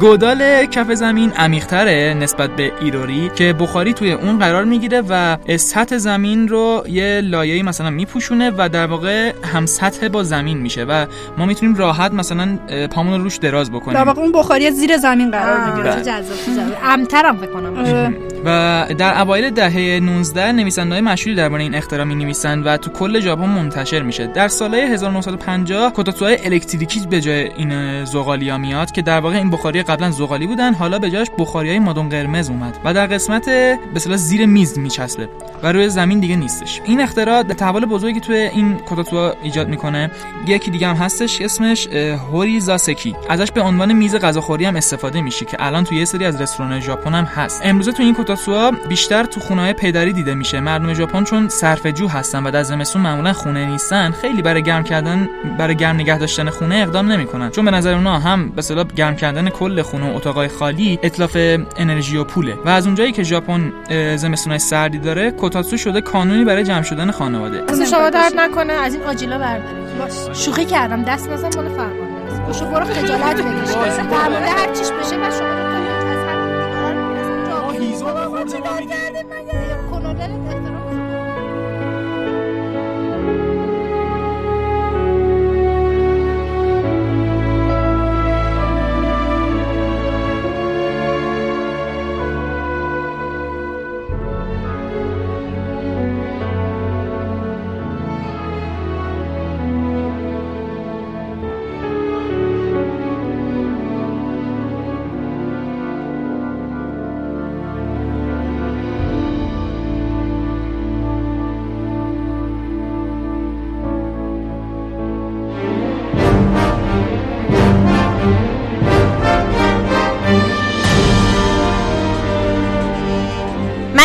گودال کف زمین عمیق‌تره نسبت به ایروری که بخاری توی اون قرار می‌گیره و سطح زمین رو یه لایه‌ای مثلا میپوشونه و در واقع هم سطح با زمین میشه و ما می‌تونیم راحت مثلا پامون رو روش دراز بکنیم. در واقع اون بخاری زیر زمین قرار می‌گیره. چه جذاب چه جذاب. امترم فکر کنم. و در اوایل دهه 19 نویسنده‌های مشهوری درباره این اختراع می‌نویسند و تو کل ژاپن منتشر میشه. در سالهای 1950 کوتاتسوهای الکتریکی به جای این زغالیا میاد که در واقع این بخاری قبلا زغالی بودن حالا به جاش بخاریای مادون قرمز اومد و در قسمت به زیر میز میچسبه و روی زمین دیگه نیستش. این اختراع تحول بزرگی توی این کوتاتسو ایجاد می‌کنه. یکی دیگه هم هستش اسمش اه، هوری زاسکی ازش به عنوان میز غذاخوری هم استفاده میشه که الان توی یه سری از رستوران ژاپن هم هست. امروزه تو این کوتاتسوها بیشتر تو خونه پدری دیده میشه. مردم ژاپن چون صرفه‌جو هستن و در زمستون معمولا خونه نیستن خیلی برای گرم کردن برای گرم نگه داشتن خونه اقدام نمی‌کنن. چون به نظر اونا هم به اصطلاح گرم کردن کل خونه و اتاقای خالی اتلاف انرژی و پوله. و از اونجایی که ژاپن زمستونای سردی داره کوتاتسو شده کانونی برای جمع شدن خانواده. اصلا شما درد نکنه از این آجیلا بردارید. شوخی کردم دست نزن مال فرمانده است پشو برو خجالت بکش. در مورد هر چیش بشه و شما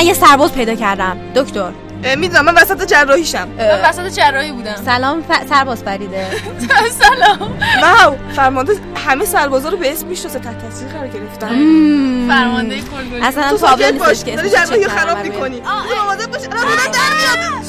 من یه سرباز پیدا کردم. دکتر. می‌دونم من وسط جراحیشم. من وسط جراحی بودم. سلام ف... سرباز فریده. سلام. واو فرمانده همه سربازا رو به اسم می‌شناسه تحت تاثیر قرار گرفتن. فرمانده کلگلی اصلا تو باش نیستش که داری جراحی خراب می‌کنی. آماده باش. الان در میاد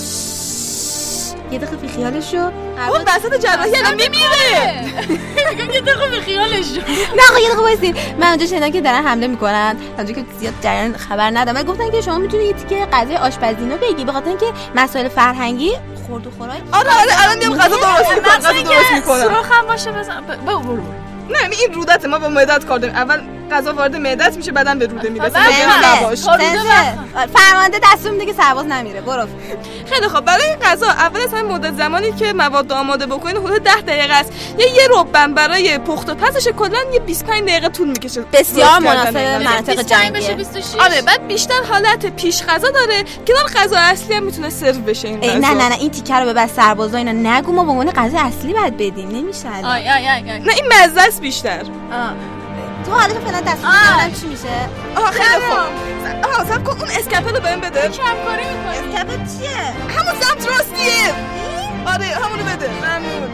یه دقیقه بی خیالش شو اون وسط جراحی الان میمیره. میگم یه دقیقه به خیالش شو نه آقا یه دقیقه وایسین. من اونجا شنیدم که دارن حمله می‌کنن. اونجا که زیاد جریان خبر ندارم. گفتن که شما می‌تونی یه تیکه غذای آشپزی اینو بگی. به خاطر اینکه مسائل فرهنگی خورد و خوراک آره آره الان میام غذا درست می‌کنم غذا درست می‌کنم. سوراخ هم باشه بزن. برو برو. نه این رودت ما با مدت کار داریم. اول غذا وارد معدت میشه بعدم به روده می‌رسه بله. نباش. سنسه. فرمانده دستور میده که سرباز نمیره برو خیلی خب برای غذا اول از همین مدت زمانی که مواد آماده بکنین حدود 10 دقیقه است یا یه ربن برای پخت و پزش کلا یه 25 دقیقه طول می‌کشه بسیار مناسب. مناطق جنگیه آره بعد بیشتر حالت پیش غذا داره کنار غذا اصلی هم می‌تونه سرو بشه این غذا نه نه نه این تیکه رو به بس سربازا اینا نگو ما به عنوان غذا اصلی باید بدیم نمیشه. آی آی آی آی نه این مزه است بیشتر آه. تو حالا فعلا دست بزنم چی میشه؟ آها خیلی خوب. آها سب کن اون اسکپل رو بهم بده. کمکاری می‌کنی؟ اسکپت چیه؟ همون سمت راستیه. آره همونو بده. ممنون.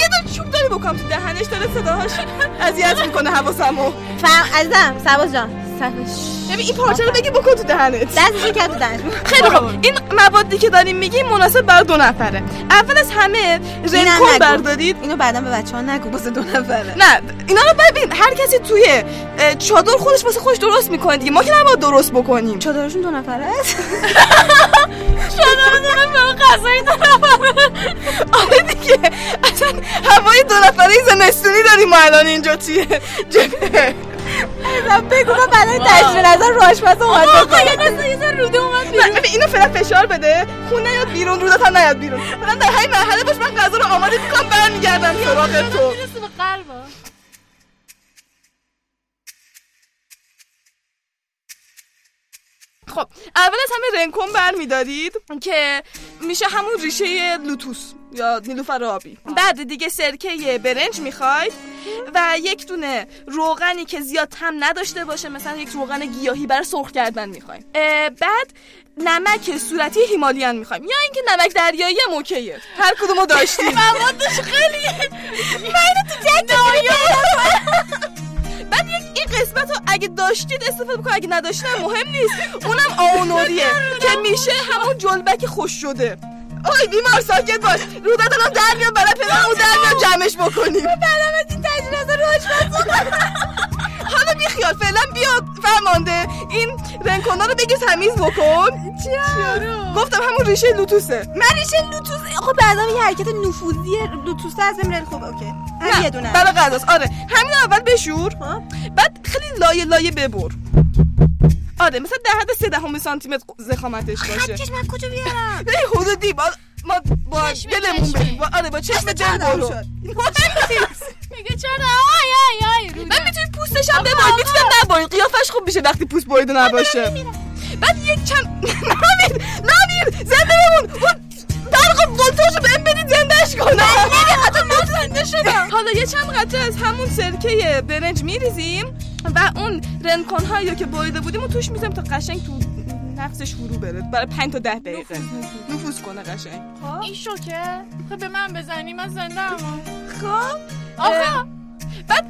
یه دونه چوب داری بکنم تو دهنش داره صداهاش اذیت می‌کنه حواسمو. فهم عزیزم سرباز جان. صفش ببین این پارچه رو بگی بکن تو دهنت. دستشو کرد تو دهنش خیلی خوب. این موادی که داریم میگیم مناسب برای دو نفره. اول از همه رنکون. بردارید. اینو بعدا به بچه ها نگو واسه دو نفره. نه اینا رو ببین هر کسی توی چادر خودش واسه خودش درست می‌کنه دیگه. ما که نباید درست بکنیم. چادرشون دو نفره است. غذایی دارم آره دیگه. اصلا هوای دو نفره زمستونی داریم ما الان اینجا توی جبهه. بگو من بعدا تجربه نظر رو آشپز اومد آقا یه دست یه ذره روده اومد ببین اینو فعلا فشار بده. خون نیاد بیرون رودت هم نیاد بیرون. فعلا در همین مرحله باش من غذا رو آماده می‌کنم برمیگردم سراغ تو. می‌رسه به قلبم. خب اول از همه رنکون برمیدارید که میشه همون ریشه لوتوس یا نیلوفر آبی بعد دیگه سرکه برنج می‌خواید و یک دونه روغنی که زیاد هم نداشته باشه مثلا یک روغن گیاهی برای سرخ کردن می‌خوایم. بعد نمک صورتی هیمالیان می‌خوایم. یا اینکه نمک دریایی هم اوکیه. هر کدومو داشتیم. موادش خیلی من تو بعد یک این قسمت رو اگه داشتید استفاده بکن اگه نداشتید هم مهم نیست. اونم آونوریه که میشه همون جلبک خوش شده. آی بیمار ساکت باش. رودت الان در میاد برای پدر اون در میاد جمعش بکنیم. بعدم از این تجربه رو آشپز حالا بی خیال فعلا بیا فرمانده. این رنکونا رو بگیر تمیز بکن. چرا گفتم همون ریشه لوتوسه. من ریشه لوتوس خب بعدا یه حرکت نفوذی لوتوس از بمیره خب اوکی. هم نه یه دونه. برای غذاست. آره. همین اول بشور. خب. بعد خیلی لایه لایه ببر. آره مثلا در حد سه دهم سانتی متر زخامتش باشه. خطکش من کجا بیارم؟ نه حدودی با ما با دلمون. بریم با- آره با چشم دل چقدر برو؟ میگه چرا؟ آی آی آی من می‌تونید پوستش هم ببرید می‌تونید نبرید قیافش خوب میشه وقتی پوست بریده نباشه. بعد یک چند نمیر نمیر زنده بمون. برق ولتاژو بهم بدید زندهش کنم. من زنده شدم. حالا یه چند قطره از همون سرکه برنج میریزیم و اون رنکون هایی که بریده بودیم و توش می‌زنیم تا قشنگ تو نفسش فرو بره. برای 5 تا 10 دقیقه. نفوذ کنه. قشنگ. این شوکه. خب به من بزنی من زنده ام. خب. آخه بعد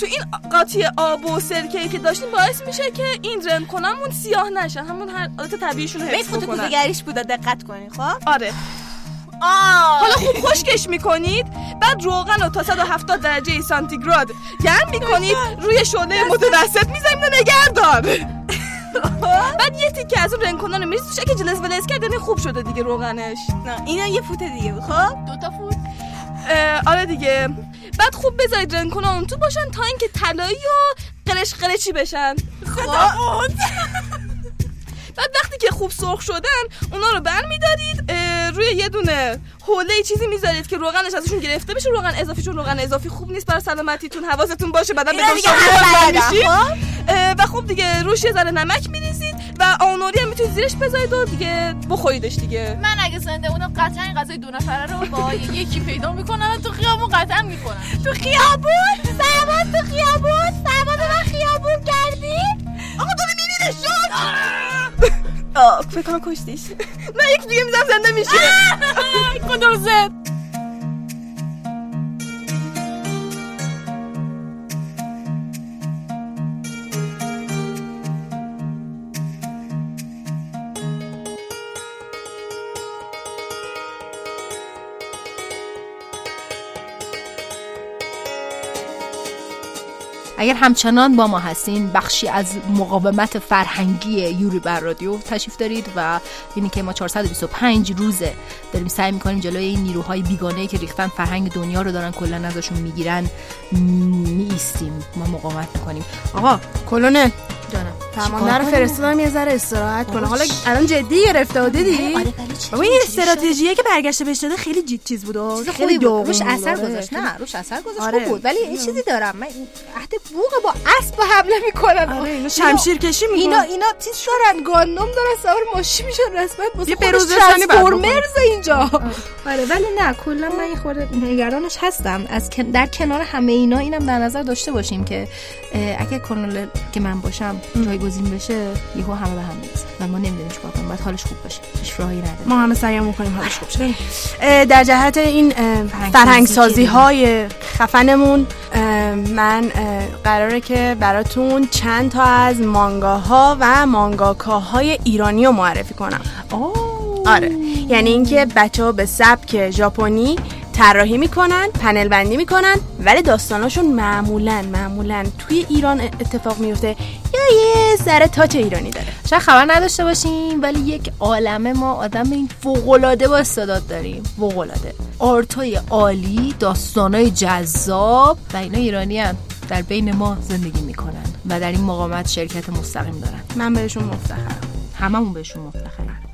تو این قاطی آب و سرکه که داشتیم باعث میشه که این رنکونامون سیاه نشن همون هر عادت طبیعیشون رو حفظ بکنن. کوزگریش بوده دقت کنین خب؟ آره. حالا خوب خشکش می‌کنید؟ بعد روغن رو تا 170 درجه سانتیگراد گرم می‌کنید روی شعله متوسط می‌ذاریم و نگهدار. بعد یه تیکه از اون رنکونا رو میریزید توش اگه جلز ولز کرد یعنی خوب شده دیگه روغنش. نه اینا یه فوت دیگه خب؟ دو تا فوت. آره دیگه. بعد خوب بذارید رنکونا اون تو باشن تا اینکه طلایی و قرش قرچی بشن. خب بعد وقتی که خوب سرخ شدن اونا رو برمیدارید روی یه دونه حوله چیزی می‌ذارید که روغنش ازشون گرفته بشه. روغن اضافی چون روغن اضافی خوب نیست برای سلامتیتون حواستون باشه بعدا به خب؟ و خب دیگه روش یه ذره نمک میریزید و آنوری هم می‌تونید زیرش بذارید و دیگه بخوریدش دیگه. من اگه زنده بودم قطعا این غذای دو نفره رو با یکی پیدا می‌کنم و تو خیابون قطعا می‌کنم تو خیابون؟ سرباز تو خیابون؟ سرباز من خیابون کردی؟ آقا داره می‌بینه شد! فکر کنم کشتیش نه یک دیگه میزم زنده میشه کدوم زد اگر همچنان با ما هستین بخشی از مقاومت فرهنگی یوری بر رادیو تشریف دارید و اینی که ما 425 روزه داریم سعی می‌کنیم جلوی این نیروهای بیگانه که ریختن فرهنگ دنیا رو دارن کلا ازشون می‌گیرن می نیستیم ما مقاومت می‌کنیم. آقا کلونل جانم. فرمانده رو فرستادم یه ذره استراحت کنه حالا الان جدی گرفته دیدی؟ آره، بابا این جدی استراتژیه که برگشته بهش داده خیلی جید چیز بود خیلی بود. روش. اثر. گذاشت. نه روش اثر گذاشت. آره. خوب بود. ولی یه چیزی دارم. من این عهد بوق با اسب حمله می‌کنن آره اینا شمشیر کشی می‌کنه اینا اینا چیز شدن. گاندم دارن سوار ماشین میشن. رسما واسه. ترانسفورمرز اینجا. آره ولی نه کلا من یه خورده نگرانش هستم. از در کنار همه اینا اینم در نظر داشته باشیم که اگه کانال که من باشم جایگزین بشه یهو همه به هم می‌رسن و ما نمی‌دونیم چیکار کنیم باید حالش خوب بشه هیچ راهی نداره ما همه سعی می‌کنیم حالش خوب شه اه، در جهت این فرهنگ سازی های خفنمون من قراره که براتون چند تا از مانگاها و مانگاکاهای ایرانی رو معرفی کنم. آره. یعنی اینکه بچه ها به سبک ژاپنی طراحی می‌کنن پنل بندی می‌کنن ولی داستاناشون معمولا معمولا توی ایران اتفاق میفته یا یه ذره تاچ ایرانی داره. شاید خبر نداشته باشیم ولی یک عالمه ما آدم این فوق‌العاده با استعداد داریم. فوق‌العاده. آرتای عالی داستانای جذاب و اینا ایرانی در بین ما زندگی می‌کنن و در این مقامت شرکت مستقیم دارن. من بهشون مفتخرم. هممون بهشون مفتخریم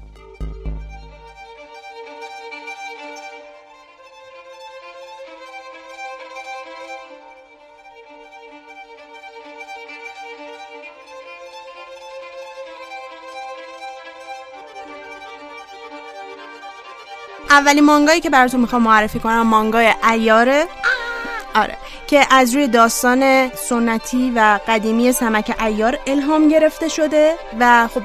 اولین مانگایی که براتون می‌خوام معرفی کنم مانگای ایاره. آره. که از روی داستان سنتی و قدیمی سمک ایار الهام گرفته شده و خب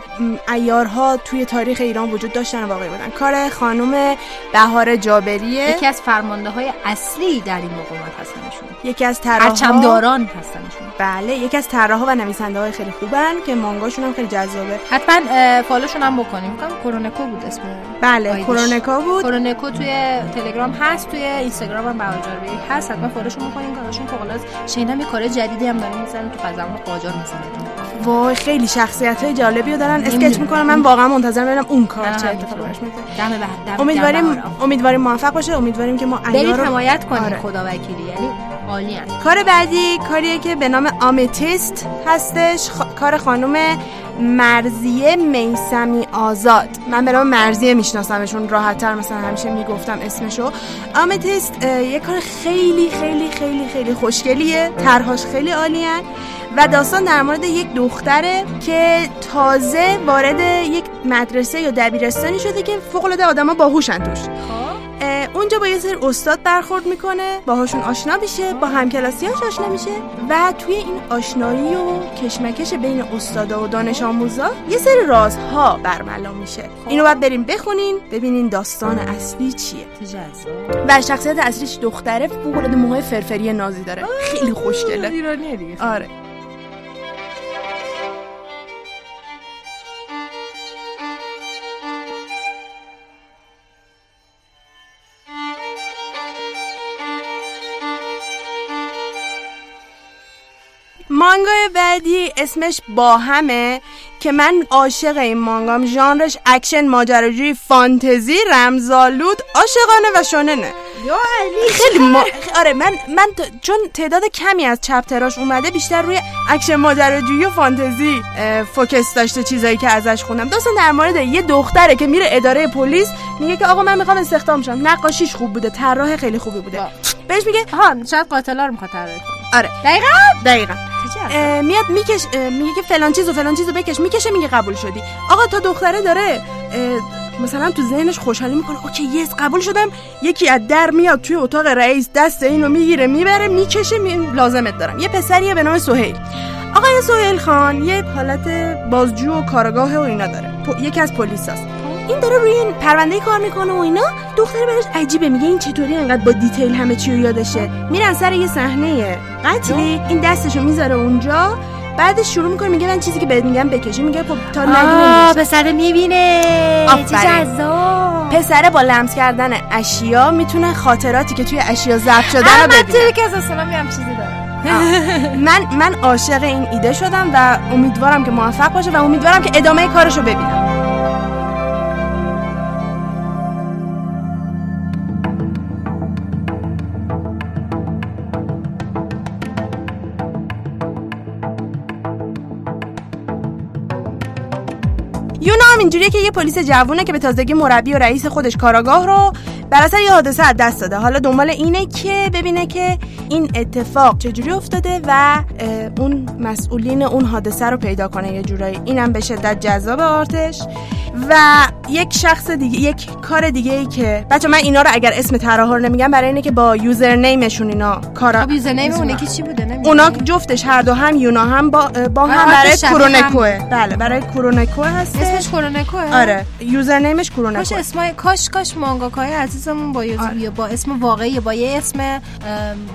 ایارها توی تاریخ ایران وجود داشتن و واقعی بودن. کار خانم بهار جابریه. یکی از فرمانده های اصلی در این مقامت هستنشون یکی از طراحا پرچمداران هستنشون بله یکی از طراحا و نویسنده های خیلی خوبن که مانگاشون هم خیلی جذابه. حتما فالوشون هم بکنیم. میگم کرونکو بود اسم بله. کرونکا بود. کرونکو توی تلگرام هست توی اینستاگرام هم بهار جاربی هست. حتما فالوشون بکنین کاراشون فوق شنیدم یه کار جدیدی هم دارن می‌زنن تو زمان قاجار می‌زنن وای خیلی شخصیت های جالبی رو دارن اسکچ. می‌کنم من واقعا منتظر ببینم اون کار چه. اتفاقی میفته امیدواریم. امیدواریم موفق باشه امیدواریم که ما عیار رو حمایت کنید آره. خدا وکیلی یعنی عالی هست کار بعدی کاریه که به نام آمتیست هستش خ- کار خانم مرزیه میسمی آزاد. من به نام مرزیه میشناسمشون راحتتر مثلا همیشه می‌گفتم اسمشو. آمتیست یه کار خیلی خیلی خیلی خیلی خوشگلیه. طرحاش خیلی عالیه. و داستان در مورد یک دختره که تازه وارد یک مدرسه یا دبیرستانی شده که فوق العاده آدما باهوشن توش. اه، اونجا با یه سری استاد برخورد می‌کنه باهاشون آشنا میشه با همکلاسیاش آشنا میشه و توی این آشنایی و کشمکش بین استادا و دانش آموزا یه سری رازها برملا میشه. اینو باید بریم بخونین ببینین داستان اصلی چیه. و شخصیت اصلیش دختره فوق العاده موهای فرفری نازی داره. خیلی خوشگله. ایرانیه دیگه. آره. مانگای بعدی اسمش باهمه که من عاشق این مانگام. ژانرش اکشن ماجراجویی فانتزی رمزآلود عاشقانه و شوننه یا علی خیلی ما... آره من من ت- چون تعداد کمی از chapter اش اومده بیشتر روی اکشن ماجراجویی و فانتزی focus داشته چیزایی که ازش خوندم. داستان در مورد یه دختره که میره اداره پلیس میگه که آقا من می‌خوام استخدام شم. نقاشیش خوب بوده طراح خیلی خوبی بوده. بهش میگه ها شاید قاتلا رو می‌خواد طراحی کنه. آره. دقیقاً؟ دقیقا. میاد میکش میگه که فلان چیز و فلان چیز رو بکش. می‌کشه میگه قبول شدی. آقا تا دختره داره مثلا تو ذهنش خوشحالی می‌کنه. okay yes قبول شدم. یکی از در میاد توی اتاق رئیس دست اینو می‌گیره می‌بره می‌کشه می... لازمت دارم. یه پسریه به نام سهیل. آقای سهیل خان یه حالت بازجو و کارآگاه و اینا داره. پ- یکی از پلیساست. این داره روی این پرونده کار می‌کنه و اینا. دختر براش عجیبه میگه این چطوری انقدر با detail همه چی رو یادشه؟ میرن سر یه صحنه قتلی این دستشو می‌ذاره اونجا. بعدش شروع می‌کنه میگه من چیزی که بهت میگم بکشی میگه خب تا نگی. پسر می‌بینه. چه. جذاب. پسره با لمس کردن اشیا می‌تونه خاطراتی که توی اشیا ضبط شده رو ببینه. که از میام چیزی دارم من من عاشق این ایده شدم و امیدوارم که موفق باشه و امیدوارم که ادامه کارشو ببینم. یونا هم اینجوریه که یه پلیس جوونه که به تازگی مربی و رئیس خودش کاراگاه رو بر اثر یه حادثه از دست داده. حالا دنبال اینه که ببینه که این اتفاق چجوری افتاده و اون مسئولین اون حادثه رو پیدا کنه یه جورایی. اینم به شدت جذاب آرتش. و یک شخص دیگه یک کار دیگه ای که بچه من اینا رو اگر اسم طراحا رو نمیگم برای اینه که با یوزر نیمشون اینا کارا خب یوزرنیم اون یکی چی بوده؟ نمی‌دونم. اونا جفتش هر دو هم یونا هم با, با هم برای شبیه کورونکوه. بله برای کورونکوه هست اسمش کورونکوه آره. یوزر نیمش کاش اسمای کاش کاش مانگاکای عزیزمون با یوز- آره. با اسم واقعی با یه اسم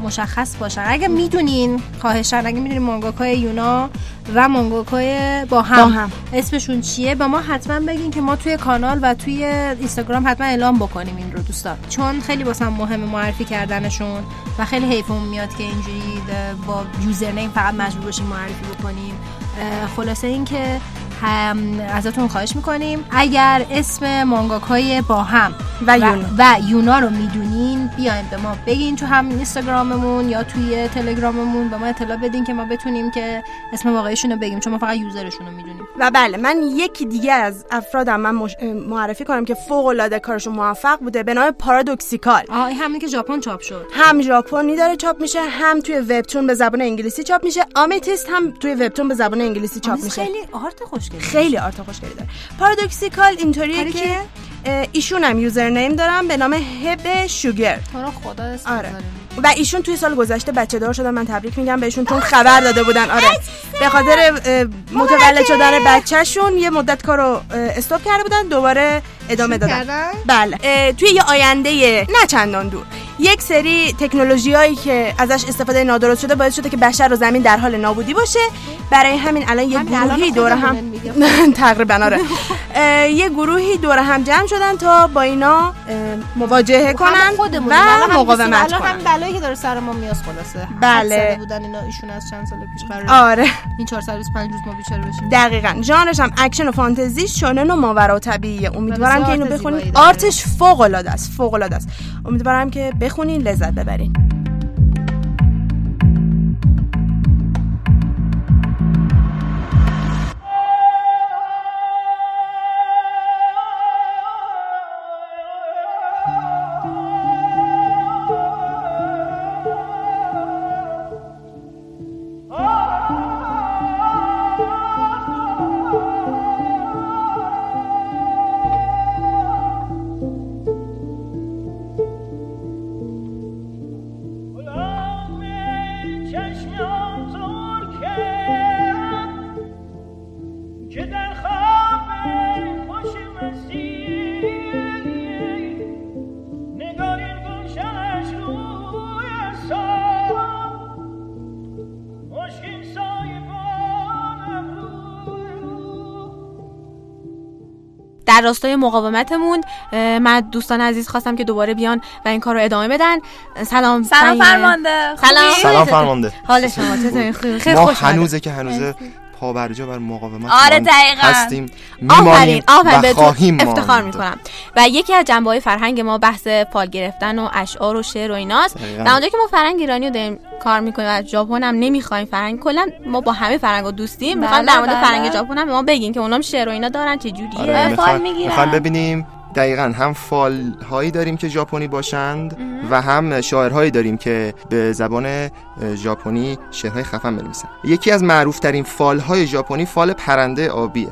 مشخص باشن. اگه می‌دونین خواهشان اگه می‌دونین مانگاکای یونا و مانگاکای با هم, با هم. اسمشون چیه به ما حتما بگین که ما توی کانال و توی اینستاگرام حتما اعلام بکنیم این رو دوستان. چون خیلی واسم مهم معرفی کردنشون و خیلی حیفمون میاد که اینجوری با username فقط مجبور باشیم معرفی بکنیم. خلاصه اینکه ازتون خواهش می‌کنیم. اگر اسم مانگاکای با هم و یونا. و یونا رو می‌دونین بیاین به ما بگین تو هم اینستاگراممون یا توی تلگراممون به ما اطلاع بدین که ما بتونیم که اسم واقعیشون رو بگیم چون ما فقط user شون رو می‌دونیم. و بله من یکی دیگه از افرادم من مش... معرفی کنم که فوق العاده کارشون موفق بوده به نام پارادوکسیکال. آه این همینی که ژاپن چاپ شد. هم ژاپنی داره چاپ میشه هم توی وبتون به زبان انگلیسی چاپ میشه. آمیتیست هم توی وبتون به زبان انگلیسی چاپ میشه. خیلی art خوشگلی خیلی آرت خوشگلی داره. پارادوکسیکال اینطوریه که ایشون هم یوزر نیم دارم به نام هب شوگر. تو رو خدا آره. و ایشون توی سال گذشته بچه دار شدن من تبریک میگم بهشون چون خبر داده بودن. آره. به خاطر متولد شدن بچهشون یه مدت کارو استاپ کرده بودن. دوباره ادامه دادن؟ بله. توی یه آینده نه چندان دور. یک سری تکنولوژی هایی که ازش استفاده نادرست شده باعث شده که بشر و زمین در حال نابودی باشه. برای همین الان یه الان گروهی دور هم. تقریبا آره. یه گروهی دور هم جمع شدن تا با اینا مبارزه کنن. و الان هم مقاومت الان کنن. همین بلایی که داره سر ما میاد خلاصه. بله. بودن اینا ایشون از چند سال پیش قرار آره. این 425 روز ما بیچاره بشیم. دقیقا. ژانرش هم اکشن و فانتزی شونن و ماوراء طبیعیه. امیدوارم بسیار که اینو بخونین. art ش فوق العاده است فوق العاده است. امیدوارم که بخونین لذت ببرین. در راستای مقاومتمون من دوستان عزیز خواستم که دوباره بیان و این کار رو ادامه بدن. سلام سلام. فرمانده. سلام. سلام فرمانده. حال شما چطوری؟ خیلی خیلی ما. هنوزه که هنوزه پابرجا بر مقاومت آره، دقیقاً. هستیم آفرین میمانیم آفرین و بهتون خواهیم افتخار. می‌کنم و یکی از جنبه های فرهنگ ما بحث فال گرفتن و اشعار و شعر و ایناست. در اونجا که ما فرهنگ ایرانی رو داریم کار می‌کنیم و از ژاپن هم نمی‌خوایم فرهنگ کلا ما با همه فرهنگ دوستیم می‌خوایم بله، در مورد بله. فرهنگ ژاپن هم به ما بگین که اونام شعر و اینا دارن چه جوریه آره فال می‌خوایم می‌گیرن. می‌خوایم ببینیم دقیقا هم فال هایی داریم که ژاپنی باشند و هم شاعرهایی داریم که به زبان ژاپنی شعرهای خفن بنویسن. یکی از معروف ترین فال های ژاپنی فال پرنده آبیه.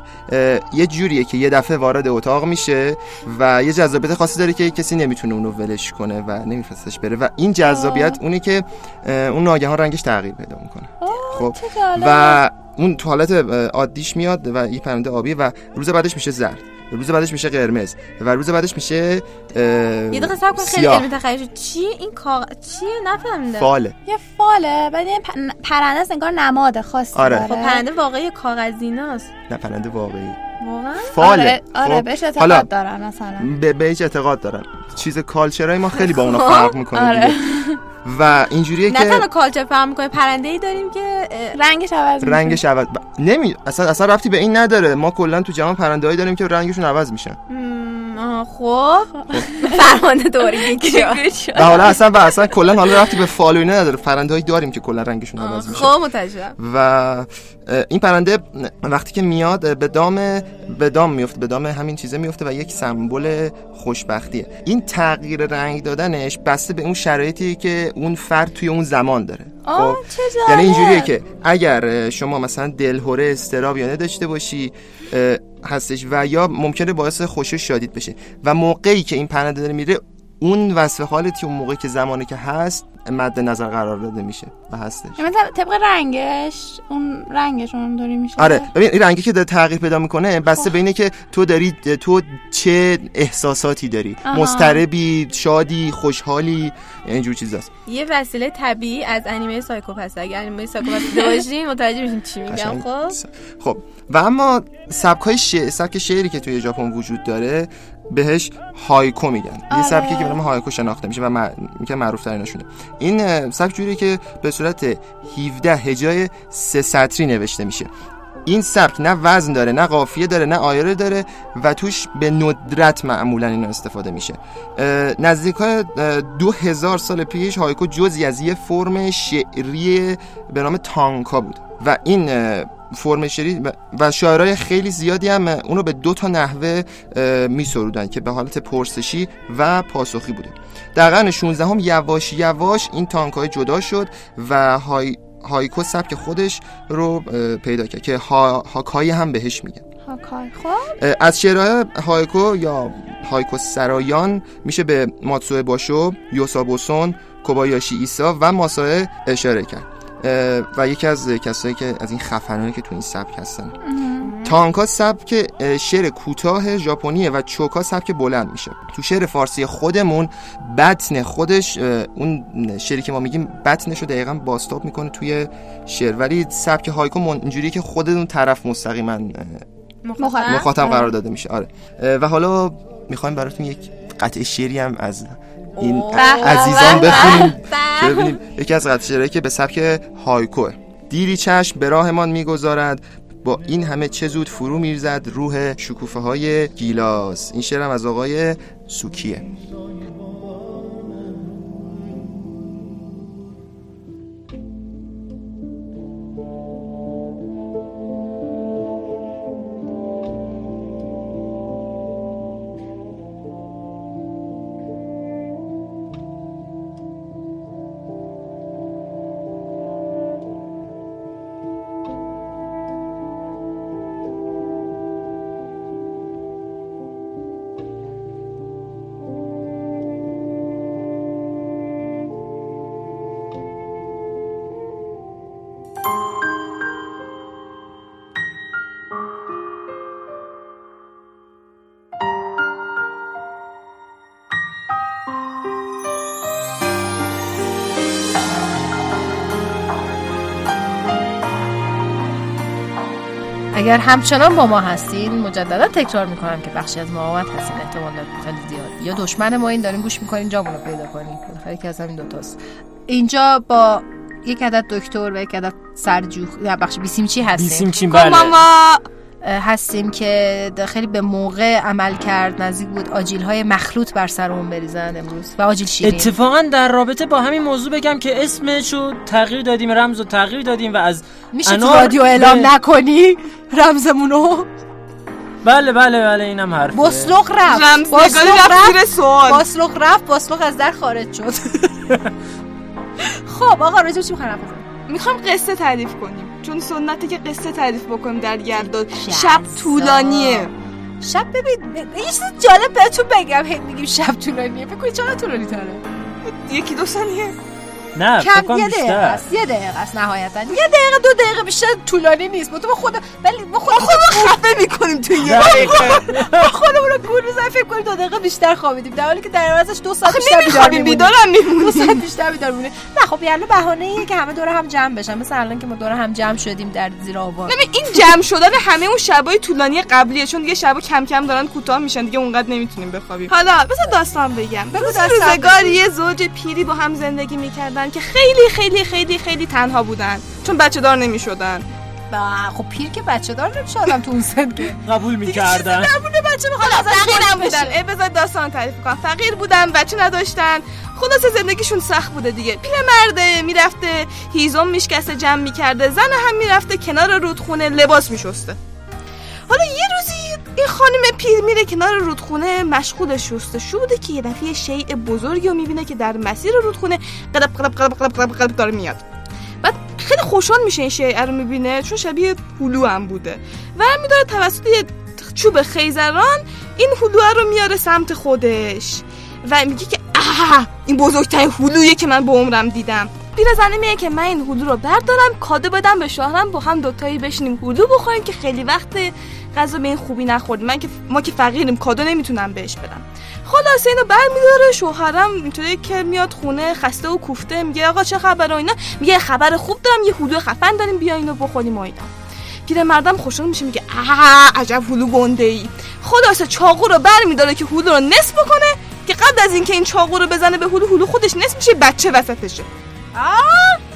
یه جوریه که یه دفعه وارد اتاق میشه و یه جذابیت خاصی داره که کسی نمی‌تونه اونو ولش کنه و نمیفرستش بره. و این جذابیت اونی که اون ناگهان رنگش تغییر پیدا می‌کنه. خب. و اون تو حالت اه، عادیش میاد و یه پرنده آبیه و روز بعدش میشه زرد. روز بعدش میشه قرمز و روز بعدش میشه یه دقیقه صبر کن خیلی. علمی شد. چیه این کاغ چیه نفهمیدم. فاله. یه فاله بعد پ- پرنده است انگار نماد خاصی آره. داره خب پرنده واقعی کاغذیناست نه پرنده واقعی. واقعا؟ فاله. آره, آره خب؟ بهش اعتقاد دارن مثلا. به به هیچ اعتقاد دارن چیز کالچرای ما خیلی با اونا فرق می‌کنه آره. دیگه. و اینجوریه نه که تنها کالچر فهم می‌کنه پرنده ای داریم که رنگش عوض میشه رنگش عوض ب... نمی اصلا اصلا ربطی به این نداره ما کلا تو جهان پرندهایی داریم که رنگشون عوض آها خب. فرمانده دوری. و حالا اصلا و اصلا کلا حالا رفتی به فالو اینا نداره. پرنده‌ای داریم که کلا رنگشون عوض میشه. خب متشکرم. و این پرنده وقتی که میاد به دام به دام میفته به دام همین چیزه میفته و یک سمبل خوشبختیه. این تغییر رنگ دادنش بسته به اون شرایطی که اون فرد توی اون زمان داره. جالب. یعنی اینجوریه که اگر شما مثلا دلهوره استراب یا نداشته باشی هستش و یا ممکنه باعث خوشی و شادیت بشه. و موقعی که این پرنده داره میره اون وصف حالتی اون موقعی که زمانی که هست مد نظر قرار داده میشه و هستش. مثلا طبق رنگش اون رنگش اون داری میشه. آره ببین این رنگی که داره تغییر پیدا می‌کنه بسته به اینه که تو داری تو چه احساساتی داری؟ آها. مضطربی شادی خوشحالی اینجور چیزاست. یه وسیله طبیعی از انیمه سایکوپس اگه انیمه سایکوپس باشین متوجه میشین چی میگم. خب؟ خب و اما سبکای شعر سبک شعری که توی ژاپن وجود داره بهش هایکو میگن. یه آره. سبکی که به نام هایکو شناخته میشه و مع... که معروف ترینشونه این سبک جوری که به صورت 17 هجای سه سطری نوشته میشه. این سبک نه وزن داره نه قافیه داره نه آرایه داره و توش به ندرت معمولا اینو استفاده میشه. نزدیک های دو هزار سال پیش هایکو جزی از یه فرم شعری به نام تانکا بود. و این فرم شعری و- شاعرای خیلی زیادی هم اونو به دو تا نحوه می سرودن که به حالت پرسشی و پاسخی بوده. در قرن 16 هم یواش یواش این تانکای جدا شد و های هایکو سبک خودش رو پیدا کرد که ها... هاکایی هم بهش میگن. هاکای خب. از شعرهای هایکو یا هایکو سرایان میشه به ماتسوه باشو، یوسا بوسون، کوبایاشی ایسا و ماسائوکا اشاره کرد. و یکی از کسایی که از این خفنانی که تو این سبک هستن. تانکا سبک شعر کوتاه ژاپنیه و چوکا سبک بلند میشه. تو شعر فارسی خودمون بطن خودش اون شعری که ما میگیم بطنش رو دقیقا بازتاب می‌کنه توی شعر. ولی سبک هایکو اینجوریه که خود اون طرف مستقیما مخاطب. مخاطب قرار داده میشه. آره. و حالا می‌خوایم براتون یک قطعه شعری هم از این. عزیزان بخونیم ببینیم. یکی از قطعه که به سبک هایکوه دیری چشم به راهمان می‌گذارد. با این همه چه زود فرو میرزد روح شکوفه های گیلاس. این شعرم از آقای سوکیه. اگر همچنان با ما هستین مجددا تکرار می‌کنم که بخشی از مقاومت هستین. احتمال خیلی زیاد. یا دشمن ما این دارین گوش می‌کنین جامون رو پیدا کنین. بالاخره که از همین دوتاست اینجا با یک عدد دکتر و یک عدد سرجوخ یا بخش بیسیمچی هستیم بیسیم چین خب بله. هستیم که خیلی به موقع عمل کرد نزدیک بود آجیل های مخلوط بر سرمون بریزن امروز و آجیل شیرین. اتفاقا در رابطه با همین موضوع بگم که اسمش رو تغییر دادیم رمز رو تغییر دادیم و از میشه تو رادیو اعلام به- نکنی رمزمونو بله بله بله اینم حرفه. باسلوق رفت. نگاری رفت باسلوق از در خارج شد. خب آقا راجع به چی حرف بزنیم؟ می‌خوام قصه تعریف کنیم. چون سنته که قصه تعریف بکنیم در گرداد شب. طولانیه. شب ببین یه چیز جالب بهتون بگم. هی میگیم شب طولانیه. فکر کنید چقدر طولانی تره؟ یکی دو ثانیه. نه فکر کم کنم یه دقیقه بیشتر است یه دقیقه است نهایتا. یه دقیقه دو دقیقه بیشتر طولانی نیست. با تو خود ولی با خود خفه می‌کنیم توی یه دقیقه. خودمون رو گول می‌زنیم فکر کنیم دو دقیقه بیشتر خوابیدیم. در حالی که در عوضش دو ساعت بیشتر بیدار میمونیم. بیدارم دو ساعت بیشتر بیدار میمونیم. نه خب یعنی بهانه ایه که همه دور هم جمع بشن. مثل الان که ما دور هم جمع شدیم در زیر ببین این جمع شدن همه اون شبای طولانی قبلیه. چون دیگه شبا کم کم دارن کوتاه میشن. دیگه اونقدر نمی‌تونیم بخوابیم. حالا بذار داستان بگم. بگو داستان. روزگاری یه زوج پیری با هم زندگی می‌کردن. که خیلی خیلی خیلی خیلی تنها بودن چون بچه دار نمی‌شدن. با خب پیر که بچه دار نمیشه آدم تو اون سن که. قبول می‌کردن. درمونه بچه می‌خواد از فقیرم بودن اه، بذار داستان تعریف کنم. فقیر بودن بچه نداشتن. خلاص زندگیشون سخت بوده دیگه. پیرمرده می‌رفته هیزم میشکسته جمع می‌کرده. زن هم می‌رفته کنار رودخونه لباس میشسته. حالا یه روزی این خانم پیر میره کنار رودخونه مشغول شستشو بوده که یه دفعه شیء بزرگی رو می‌بینه که در مسیر رودخونه قلب قلب قلب قلب قلب قلب داره میاد. بعد خیلی خوشحال میشه این شیء رو می‌بینه چون شبیه هلو هم بوده. و میداره توسط چوب خیزران این هلوه رو میاره سمت خودش. و میگه که آه این بزرگترین هلویه که من به عمرم دیدم. پیرزنه میگه که من این هلو رو بردارم کادو بدم به شوهرم با هم دوتایی بشینیم هلو بخوریم که خیلی وقت غذا به این خوبی نخوردیم من که ما که فقیریم کادو نمی‌تونم بهش بدم. خلاصه اینو برمیداره شوهرم اینطوری که میاد خونه خسته و کوفته میگه آقا چه خبر و اینا؟ میگه خبر خوب دارم یه هلو خفن داریم بیا اینو بخوریم و اینا. پیرمردم خوشحال میشه میگه آه عجب هلو گنده ای خلاصه چاقو رو برمیداره که هلو رو نصف بکنه که قبل از اینکه این چاقو رو بزنه به هلو هلو خودش نصف میشه بچه وسطشه.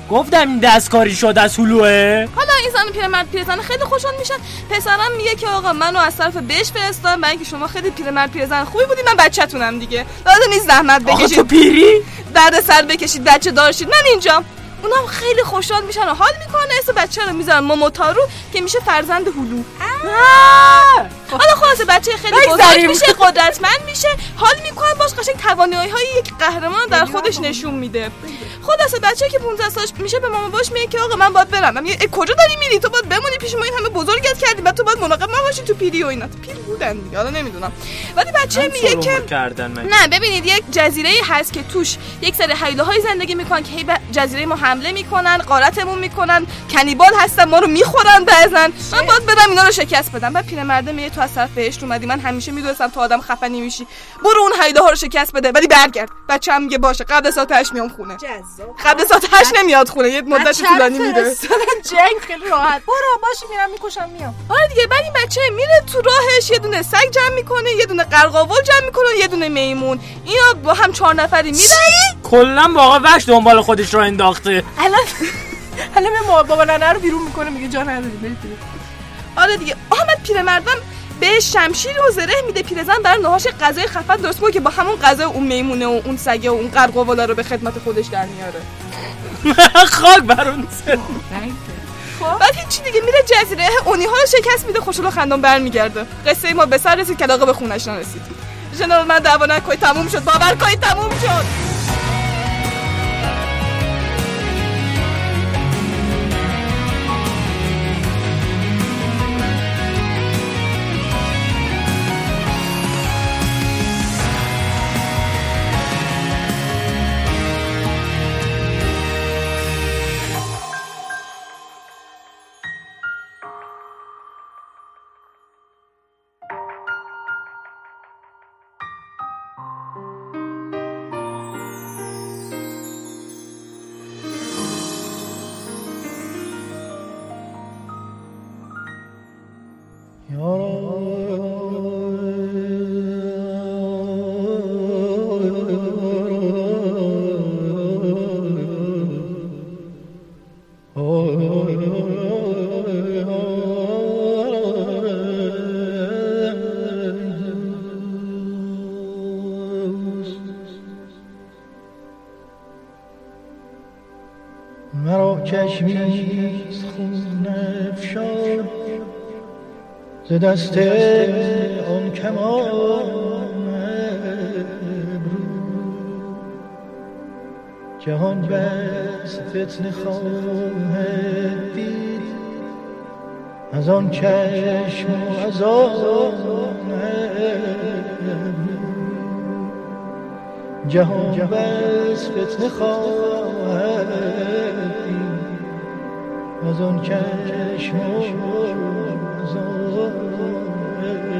گفتم این دستکاری شد از هلوه حالا این زن پیرمرد پیرزن خیلی خوشحال میشن. پسرم میگه که آقا منو از طرف بهش فرستادن برای اینکه شما خیلی پیرمرد پیرزن خوبی بودی من بچه‌تونم دیگه. لازم نیست زحمت آقا تو بکشید پیری؟ درد سر بکشید بچه دارشید. من اینجا. اونم خیلی خوشحال میشن و حال می‌کنن. اسم بچه رو می‌ذارن موموتارو که میشه فرزند هلو. حالا خلاصه بچه خیلی بزرگ. میشه قدرتمند میشه حال می‌کنن باش قشنگ توانایی های یک قهرمان در خودش نشون میده. خلاصه بچه که 15 سالش میشه به مامان باش میگه که آقا من باید برم. من میگه ای کجا داری میری؟ تو باید بمونی پیش ما این همه بزرگت کردی. بعد تو باید مراقب ما باشی تو پیری و اینا. پیر بودن دیگه حالا نمی‌دونم. ولی بچه میگه که کردن من نه ببینید یک جزیره هست که توش یک سری های زندگی می‌کنن که هی به جزیره ما حمله می‌کنن قارتمون می‌کنن کنیبال هستن ما رو می‌خورن بعضن. من باید برم اینا رو شکست بدم. بعد پیرمرده میگه تو از طرف بهشت اومدی. من همیشه می‌دونستم تو آدم خفنی میشی. برو اون هیله ها رو شکست بده ولی برگرد. بچه هم میگه باشه. قبل ساعت 8 میام خونه. قبل ساعت 8 نمیاد خونه. یه مدت طولانی میره جنگ. خیلی راحت. برو باشی میرم می‌کشم میام. آره دیگه بعد این بچه میره تو راهش یه دونه سگ جمع می‌کنه یه دونه قرقاول جمع می‌کنه یه دونه میمون. اینا با هم چهار نفری میرن. کلا واقعا وحش دنبال خودش رو انداخته. الان الان بابا ننه رو بیرون می‌کنه میگه جا نداری برید. آره دیگه. احمد پیرمردم به شمشیر و زره میده پیرزن برای نهاش غذای خفن درست که با همون غذای اون میمونه و اون سگه و اون قرقاولا رو به خدمت خودش در میاره. خاک بر اون سر. بعد هیچی دیگه؟ میره جزیره اونی ها رو شکست میده خوشحال و خندان برمیگرده. قصه ما به سر رسید که علاقه به خونش نرسید. جنرال من دعوا نکنید تموم شد. باور کنید تموم شد. ز دست آن کمان جهان بس فتنه خواهد دید. از آن چشم و از آن جهان بس فتنه خواهد دید. از آن چشم و از آن Amen.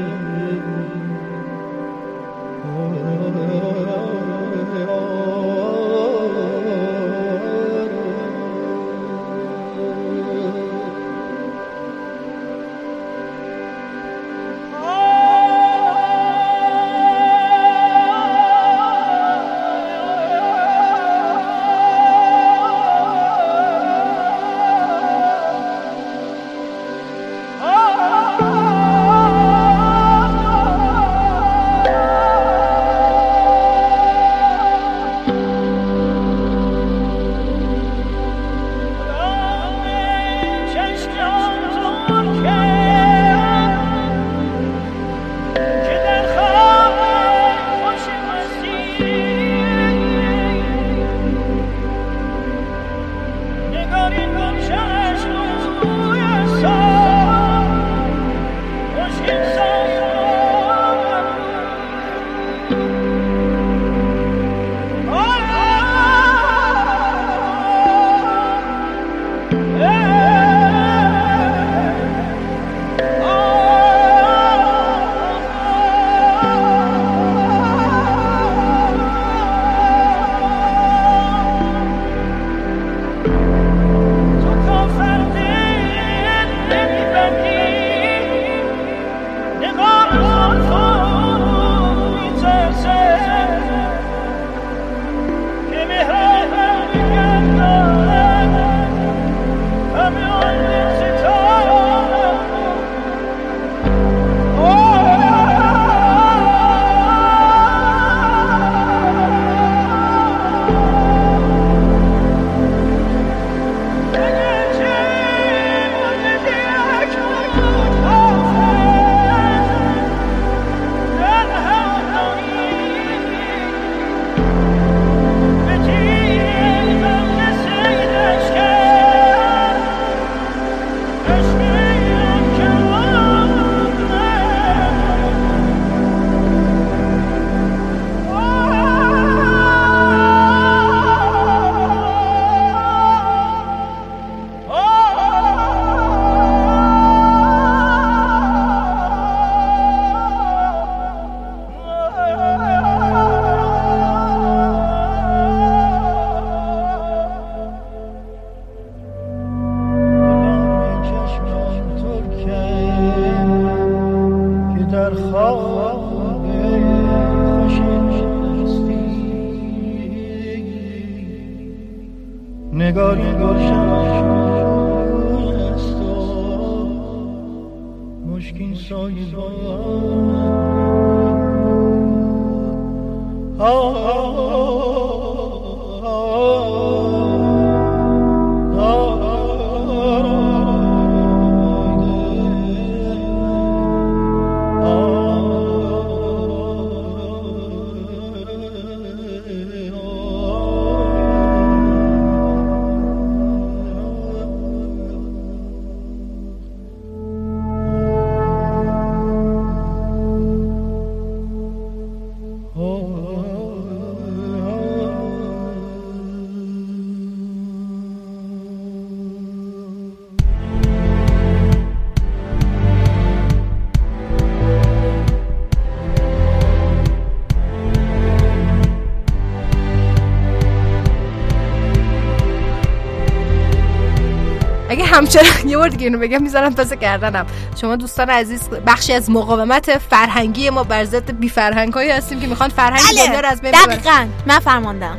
همچنان یه بار دیگه اینو بگم می‌ذارم پس گردنم. شما دوستان عزیز بخشی از مقاومت فرهنگی ما بر ضد بی فرهنگ هایی هستیم که می‌خوان فرهنگ دنیا رو از بین ببرن. دقیقا. من فرماندم.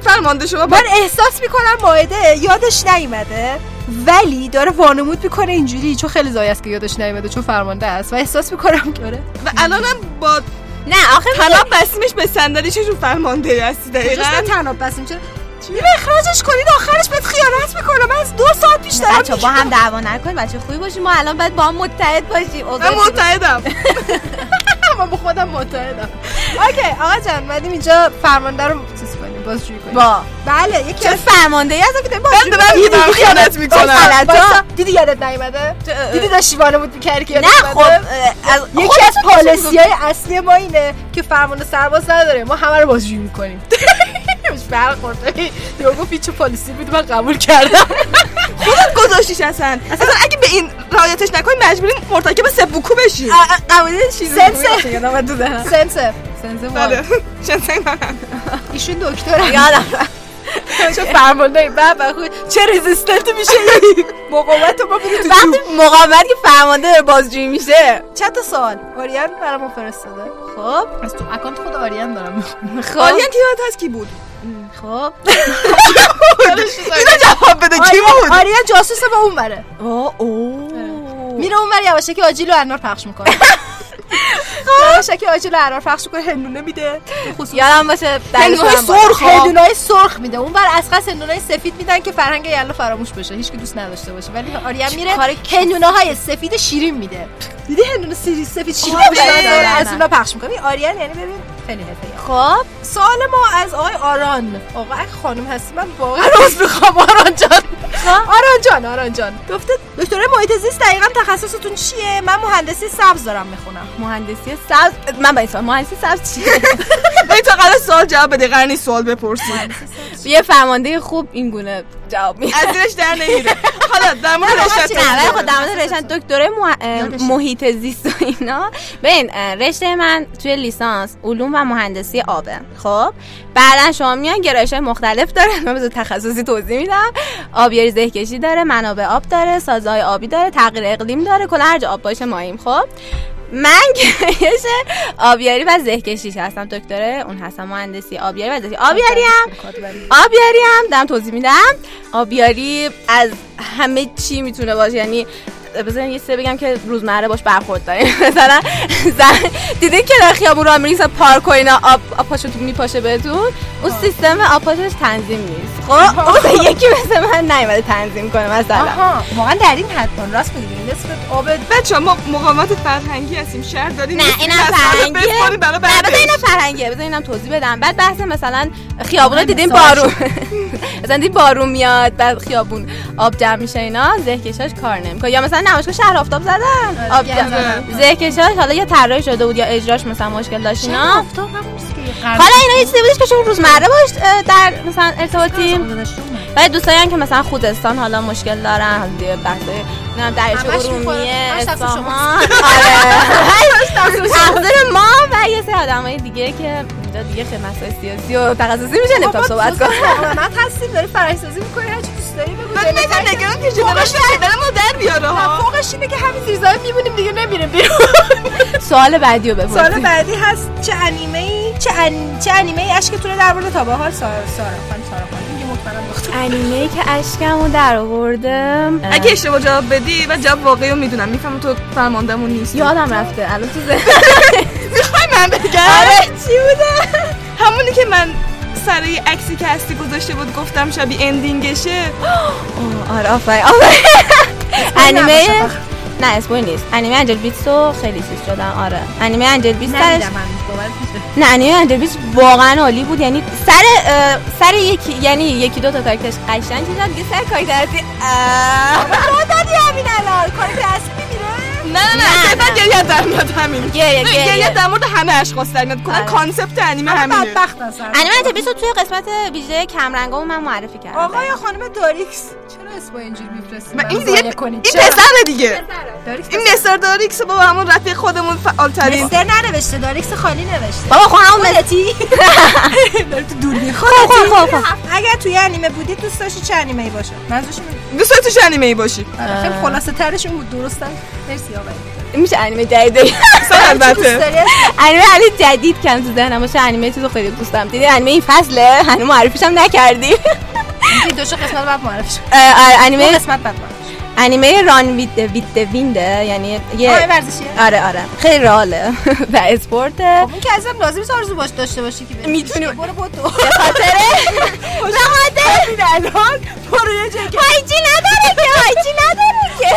فرمانده شما من احساس می‌کنم ماعده یادش نیومده ولی داره وانمود می‌کنه اینجوری چون خیلی زای است که یادش نیومده چون فرمانده است. و احساس می‌کنم که آره. و الانم با نه آخه طلب بسیمش به صندلی چه فرمانده هستی دقیقا. بسیم. چرا؟ میره اخراجش کنید آخرش بهت خیانت می‌کنه. من از دو ساعت پیش دارم بچه با هم دعوا نکنیم بچه خوبی باشیم ما الان باید با هم متحد باشیم. من متحدم. من با خودم متحدم. اوکی آقا جان اومدیم اینجا فرمانده رو چیز کنیم بازجویی کنیم. با. بله یکی چه از فرمانده ای هستم که داریم من بازجویی دارم خیانت می‌کنم. دیدی یادت نیومده؟ دیدی داشتی وانمود می‌کردی که نه خب یکی از پالیسی های اصلی ما اینه که فرمان سرباز نداره. ما همه رو بازجویی می‌کنیم. مش برخورد یا گفت هیچ چه پالیسی بود من قبول کردم. خودت گذاشتیش اصلا. اصلا اگه به این رعایتش نکنی مجبورین مرتکب سبوکو بشی. قبولی چیز سنسه. سنسه. سنسه بله. من. ایشون دکتر یادم چه فرمانده بابا خود چه رزیستنت میشه مقاومت ما بده تو وقتی مقاومت که فرمانده بازجویی میشه. چند تا سوال؟ آریان برام فرستاده. خب. از تو اکانت خود آریان دارم. خب آریان که یادت هست؟ کی بود؟ خب. اینو جواب بده کی بود؟ آریان جاسوس با اون بره اوه. اوه میره اون بر یواشکی آجیل و انار پخش می‌کنه. یواشکی آجیل و انار پخش می‌کنه هندونه میده یادم باشه هندونه سرخ. هندونه سرخ میده. اون بر از هندونه سفید میدن که فرهنگ یلا فراموش بشه. هیچ که دوست نداشته باشه. ولی آریان میره هندونه های سفید شیرین میده. دیدی هندونه سفید شیرین میده؟ بله. از اونا پخش می‌کنه. این آریان یعنی ببین خیلی خب سوال ما از آقای آران. آقا اگه خانم هستی من واقعا روز می‌خوام. آران جان. آران جان آران جان. گفته دکتره محیط زیست دقیقا تخصصتون چیه؟ من مهندسی سبز دارم می‌خونم. مهندسی سبز؟ من با این سوال مهندسی سبز چیه؟ ای تا قرار سوال جواب بده قرار نیست سوال بپرسی. یه فرمانده خوب این گونه جواب میده. از زیرش در نمیره. در مورد رشته نه ولی خب در مورد رشته دکترای. اه، محیط زیست و اینا. ببین رشته من توی لیسانس علوم و مهندسی آبه. خب؟ بعدا شما میان گرایش های مختلف داره. من بذار تخصصی توضیح میدم. آبیاری زهکشی داره منابع آب داره سازهای آبی داره تغییر اقلیم داره. کلا هر جا آب باشه ماییم. خب؟ من گرایش آبیاری و زهکشیش هستم. دکتره اون هستم مهندسی آبیاری و زهکشی. آبیاری هم آبیاری هم دارم توضیح میدم. آبیاری از همه چی می‌تونه باشه. یعنی بذارین یه سه بگم که روزمره باش برخورد داریم. مثلا زن دیدین که در خیابون رو میریسه پارک و اینا آب آب پاشو تو میپاشه بهتون؟ اون سیستم آب پاشش تنظیم نیست. خب؟ اون یکی مثل من نیومده تنظیم کنه مثلا. آها. واقعا در این حد کن. راست میگی. نصف آب بچه ما مقاومت فرهنگی هستیم. شهر داریم. نه فرهنگیه. نه بذار اینم فرهنگیه. بذار اینم توضیح بدم. بعد بحث مثلا خیابون دیدیم بارون. مثلا دیدیم بارون میاد بعد خیابون آب جمع میشه اینا. زهکشاش کار نمی‌کنه. یا مثلا نمایشگاه شهر آفتاب زدن. آب جمع زهکشاش حالا یا طراحی شده بود یا اجراش مثلا مشکل داشت اینا؟ حالا اینا یه چیزی بودش که شما روزمره باش در مثلا ارتباطیم ولی دوستایی هم که مثلا خوزستان حالا مشکل دارن حالا دیگه بحث نمی‌دونم دریاچه ارومیه اصفهان. آره. تقصیر ما و یه سری آدمای دیگه که اینجا دیگه خیلی مسائل سیاسی و تخصصی میشه نمی‌تونم صحبت کنم. من هستیم داری فرهنگ سازی می‌کنی هر چی دوست داری بگو من نگم نگران که شدن ما در بیاره ها. فوقش اینه که همین زیرزمین میمونیم دیگه نمیریم بیرون. سوال بعدی رو سال بپرسید بعدی هست چه انیمه ای چه ان... چه انیمه ای اشکتونه در مورد تابه ها سارا سارا خانم سارا خانم؟ میگه مطمئنم دختر. انیمه ای که اشکمو در آوردم اگه اشتباه جواب بدی و جواب واقعی رو می‌دونم. می‌فهمم تو فرماندهمون نیست یادم رفته. الان تو ذهن می‌خوای من بگم؟ آره چی بوده؟ همونی که من سر یه عکسی که هستی گذاشته بود گفتم شبیه ending شه. اوه، آره آفرین آفرین. انیمه؟ نه spoil نیست. انیمه Angel Beats و خیلی چیز شدن آره. انیمه Angel Beats نه انیمه Angel Beats واقعا عالی بود یعنی سر سر یکی یعنی یکی دو تا کاراکترش قشنگ چیزا دیگه سر کاراکتر اصلی دادی همین الان. اصلی نه نه نه، نه نه. صرفا گریه در میاد همین. گریه، نه، گریه. گریه در مورد همه اشخاص در میاد کلا آره. concept انیمه همینه. بدبخت هستن انیمه رو توی قسمت ویژه کمرنگامو من معرفی کردم. آقا یا خانم داریکس. چرا اسم اینجوری میفرستی و این دیگه این؟ پسره دیگه. داریکس این مستر داریکس بابا همون رفیق خودمون فعال ترین مستر ننوشته داریکس خالی نوشته. بابا همون خودتی. داری تو دوربین. خب خب خب اگر توی انیمه بودی دوست داشتی چه انیمه ای باشه؟ منظورش تو چه انیمه ای باشی؟ آره، خیلی خلاصه ترشون بود درستم مرسی آقای. میشه انیمه جدید. البته. انیمه علی جدید کم تو ذهنم باشه انیمه چیزو خیلی دوست دارم. دیدی انیمه این فصله؟ هنوز معرفیش هم نکردی. این دو قسمت بعد آره دو انیمه قسمت بعد انیمه ران وید وید وینده یعنی یه ورزشیه. آره آره. خیلی راله و اسپورته خب این که ازم لازم نیست آرزو باش داشته باشی که. می‌تونی. برو برو تو به خاطر به خاطر الان برو یه جایی که هایجی نداره که هایجی نداره که.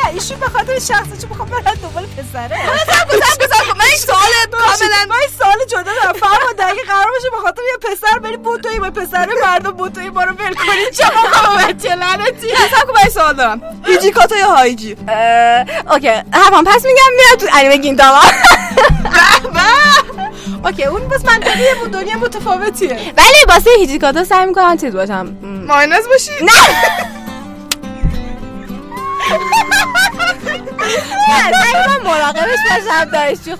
نه ایشون به خاطر شخصی چون می‌خوام برن دنبال پسره. من این سوالت کاملا من این سال جدا دارم. فرما اگه قرار باشه به خاطر یه پسر بری بوتوی با پسر مردم بوتوی ما رو ول کنی چه موقع بچه لعنتی. سب من این سوال دارم. هیجی کاتا یا هایجی؟ اوکی. حرفم پس میگم میرم تو انیمه گینتاما اوکی اون بس منطقیه بود دنیا متفاوتیه. ولی واسه هیچیکاتا سعی می‌کنم چیز باشم. ماینز باشی؟ نه. نه نه من مراقبش باشم دانشجو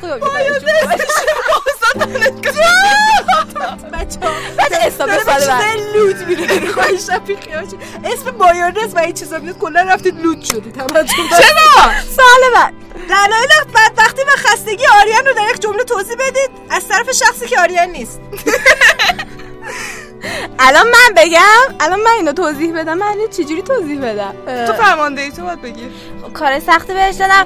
بچه بعد استاپ سال بعد. لوت میره خواهشم بیخیالشی اسم مایونز و این چیزا میاد کلا رفتید لوت شدید. همتون چرا؟ سال بعد. دلایل بدبختی و خستگی آریان رو در یک جمله توضیح بدید. از طرف شخصی که آریان نیست. الان من بگم الان من اینو توضیح بدم من چجوری توضیح بدم؟ تو فرمانده ای تو باید بگی. کار سختی بهش دادم.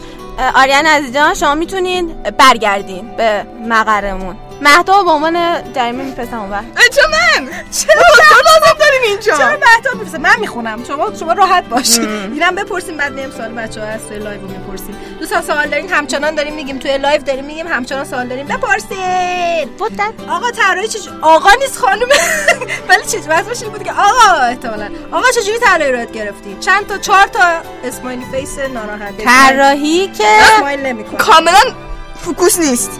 آریان عزیز جان شما می‌تونین برگردین به مقرمون. مهدا به عنوان جریمه میفرستم اون وقت چه من؟ چرا؟ تو لازم داریم اینجا؟ چرا مهدا می‌رسه من می‌خونم. شما شما راحت باشید اینم بپرسیم بعد میام سوال بچه‌ها از توی live می‌پرسیم. دوستان سوال دارین؟ همچنان داریم میگیم. توی live داریم میگیم. همچنان سوال داریم. بپرسین. بودن. آقا طراحی چه آقا نیست خانم ولی چه واسه بود که آقا احتمالاً. آقا چجوری طراحی رو گرفتی چند تا چهار تا smiley face ناراحت. طراحی که کاملا focus نیست.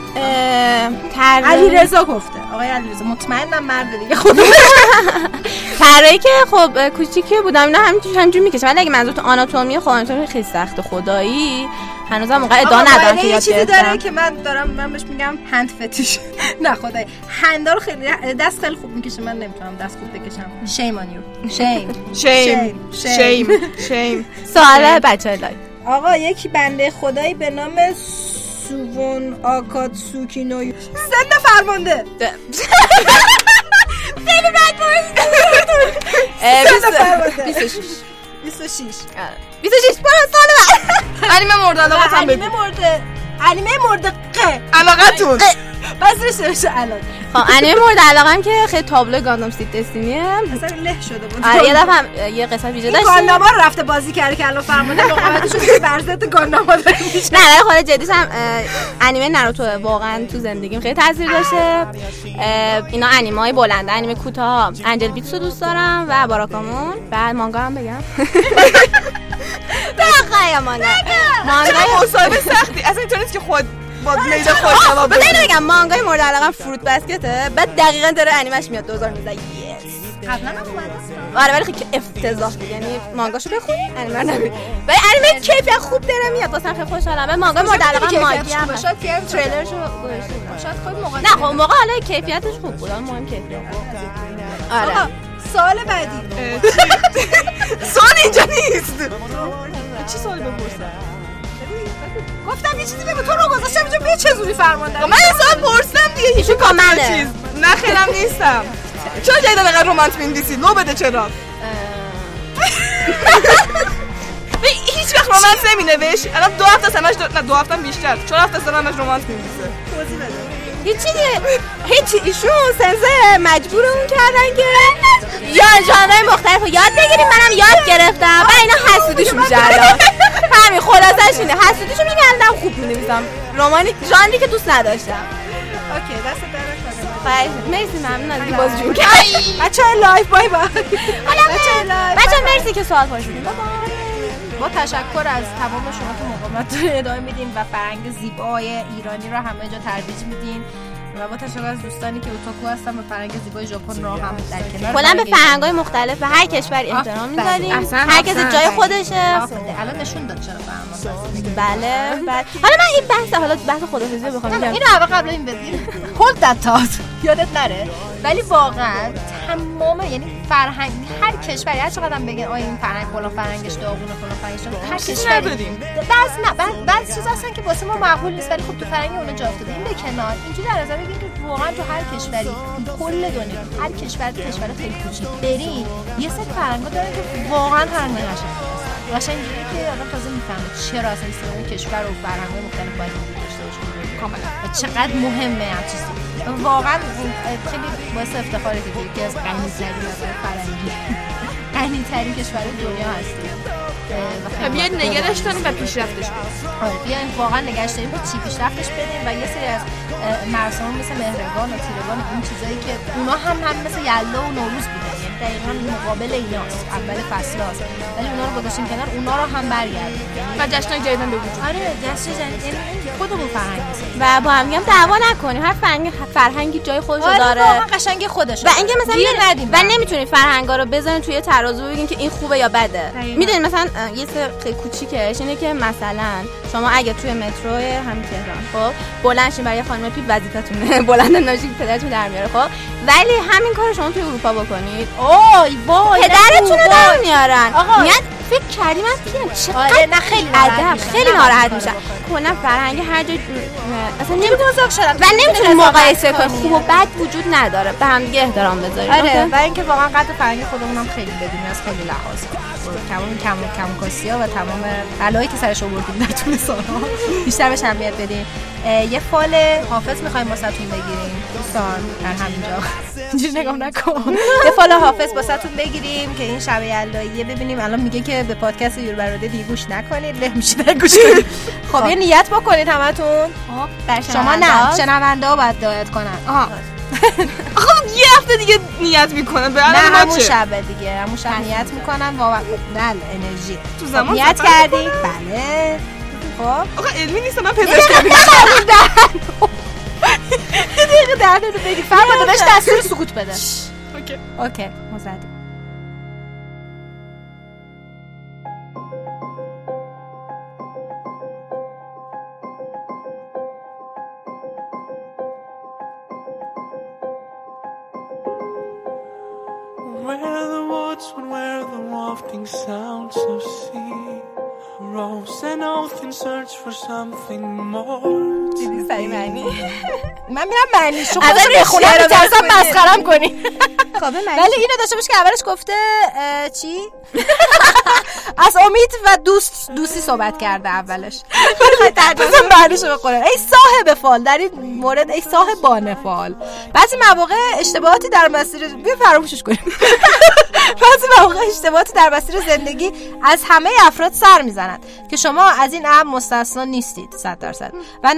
طراحی علی رضا گفته. آقای علی رضا مطمئنم مرد دیگه خودم طراحی که خب کوچیکی بودم اینا همینجوری همینجوری می‌کشم ولی اگه منظور تو آناتومی خب آناتومی خیلی سخت خدایی. هنوزم موقع ادعا ندارم که یه یاد چیزی داره که من دارم من بهش میگم hand fetish نه خدای hand ا رو خیلی دست خیلی خوب می‌کشه. من نمی‌تونم دست خوب بکشم. شیم آن یو شیم شیم شیم. شیم سوال بچه لایف آقا یکی بنده خدایی به نام سوون آکاتسوکینوی سن فرمانده خیلی بد سن فرمانده 26 26 26 برو سال بعد انیمه مورد علاقت هم انیمه بگو مورد انیمه مورد قه. علاقتون بس نوشته الان. خب انیمه مورد علاقم که خیلی تابلو گاندام سید دستینیه اصلا له شده بود. آره یه دفعه هم یه قسمت ویژه این داشتیم. گانداما رو رفته بازی کرده که الان فرمانده مقاومتش رو بر ضد گانداما داره میشه نه ولی خود جدیش هم انیمه ناروتو واقعا تو زندگیم خیلی تاثیر داشته. اینا انیمه های بلنده انیمه کوتاه انجل بیتس رو دوست دارم و باراکامون. بعد مانگا هم بگم. بخوایم مانگا مانگا مصاحبه سختی؟ اصلا اینطور نیست که خود با خود جواب بذار بگم مانگای مورد علاقه فروت بسکته. بعد دقیقا داره انیمش میاد 2019 یس قبلا هم اومده آره ولی خیلی افتضاح بود. یعنی مانگاشو بخون انیمه نبین ولی انیمه کیفیت خوب داره میاد. واسه خیلی خوشحالم بعد مانگا مورد علاقه ماگی هم. شاید تریلرشو گذاشته شاید خود موقع نه خب موقع حالا کیفیتش خوب بود. مهم کیفیت. آره. آقا سوال بعدی. سوال اینجا نیست. چی سوال بپرسم؟ گفتم یه چیزی بگو. تو رو گذاشتم اینجا. بیا چه زوری فرمانده من این سوال پرسیدم دیگه. هیچ ایشون با منه. چیز نه نیستم. چرا جدید انقدر رمانس می‌نویسی لو بده چرا. هیچ وقت رمانس نمی‌نویش الان دو هفته سمش دو... نه دو هفته بیشتر. چهار هفته سمش رمانس می‌نویسه. هیچی دیگه هیچی ایشون سنسه مجبورمون کردن که یا ژانرهای مختلف رو یاد بگیریم. منم یاد گرفتم. و اینا حسودیش میشه همین خلاصش اینه. حسودیشو میگردم خوب می‌نویسم. رمانی ژانری که دوست نداشتم. اوکی دست. خواهش مرسی ممنون از این بازجویی بچه های live bye bye. بچه مرسی که سوال پرسیدین با تشکر از تمام شما که مقاومت رو ادامه میدین و فرهنگ زیبای ایرانی رو همه جا ترویج میدین و با تشکر از دوستانی که اوتاکو هستن و فرهنگ زیبای ژاپن رو هم در کنار کلا به فرهنگ فرهنگ های مختلف به هر کشوری احترام. می‌ذاریم. احسن، هر کسی. جای خودشه. الان نشون داد چرا بله بله. حالا من این بحث حالا بحث خدافظی رو بخوام اینو قبل این بدین هولد یادت نره؟ ولی واقعا تمام یعنی فرهنگ هر کشوری هر چقدر بگن آیا این فرهنگ فلان فرهنگش داغونه فلان فرهنگش. هر کشوری. بعض نه بعض بعض چیزا هستن که واسه ما معقول نیست ولی خب تو فرهنگ اون جا افتاده. این به کنار. اینجوری در نظر بگیرید که واقعا تو هر کشوری کل دنیا هر کشور تو کشور خیلی کوچیک. برین یه سری فرهنگا داره که واقعا فرهنگ قشنگی هست قشنگ اینجوریه که آدم تازه می‌فهمه چرا اصلا این کشور و فرهنگ‌های مختلف باید کاملا و چقدر مهمه هم چیزی. واقعا خیلی باعث افتخاره که یکی از غنی‌ترین نظر فرهنگی غنی‌ترین کشور دنیا هستیم و بیاید باید نگرش دوباره کنیم و پیشرفتش بدیم آره بیاین واقعا نگهش داریم با چی پیشرفتش بدیم و یه سری از مراسم مثل مهرگان و تیرگان و این چیزایی که اونا هم هم مثل یلدا و نوروز یعنی دقیقا مقابل ایناست اول فصل هاست. ولی اونا رو گذاشتیم کنار اونا رو هم برگردیم. و جشنای جدیدن به وجود آره جشن جدید. یعنی خودمون فرهنگ و با هم هم دعوا نکنیم. هر فرهنگ فرهنگی جای خودش رو آره داره. واقعا قشنگ خودش و اینکه مثلا گیر ندیم و نمی‌تونید فرهنگا رو بذارین توی ترازو بگین که این خوبه یا بده. می‌دونید مثلا یه سر کوچیکش اینه که مثلا شما اگه توی مترو همین تهران خب بلند شین برای خانم پیپ وظیفتونه. بلند ناشین پدرتون در میاره خب. ولی همین کار شما توی اروپا بکنید. اوه وای پدرتون رو وای. در میارن آقا. میاد فکر کردی من کیم چقدر آره، نه، خیلی ادب. خیلی ناراحت میشن. کلا فرهنگ هر جای اصلا چه بزرگ شدن و نمی‌تونی مقایسه کنی. خوب و بد وجود نداره به هم دیگه احترام بذاریم آره؟ و اینکه واقعا قدر فرهنگ خودمون هم خیلی بدونیم از خیلی لحاظ تمام کم کم کاسیا و تمام بلایی که سرش آوردیم در طول سالها. بیشتر بهش اهمیت بدیم. یه فال حافظ می‌خوایم واسهتون بگیریم. دوستان در همینجا. اینجوری نگاه نکن. یه فال حافظ واسهتون بگیریم که این شب یلداییه ببینیم الان میگه که به پادکست یور براده دیگه گوش نکنید. له میشه گوش کنید. خب یه نیت بکنید همتون. در شما نه شنونده ها باید دایت کنن. آها. خب یه هفته دیگه نیت می‌کنه به نه همون؟ شب دیگه همون شب نیت می‌کنن واقعا بله انرژی. تو خب، زمان نیت سفر کردی بله. خب. آقا علمی نیست من پزشک یه دقیقه دهنه رو بگی. فرما بهش دستور سکوت بده. اوکی. اوکی ما Where the woods would wear the wafting sounds of sea. Rose and oath in search for something more. دیدی معنی من میرم معنی بخونم. مسخرم کنی خب ولی اینو داشته باش که اولش گفته چی از امید و دوست دوستی صحبت کرده اولش. بزن بعدش. رو بخوره ای صاحب فال در این مورد ای صاحب بانه فال بعضی مواقع اشتباهاتی در مسیر بیا فراموشش کنیم. بعضی مواقع اشتباهاتی در مسیر زندگی از همه افراد سر می‌زنند که شما از این امر مستثنا نیستید 100 درصد. و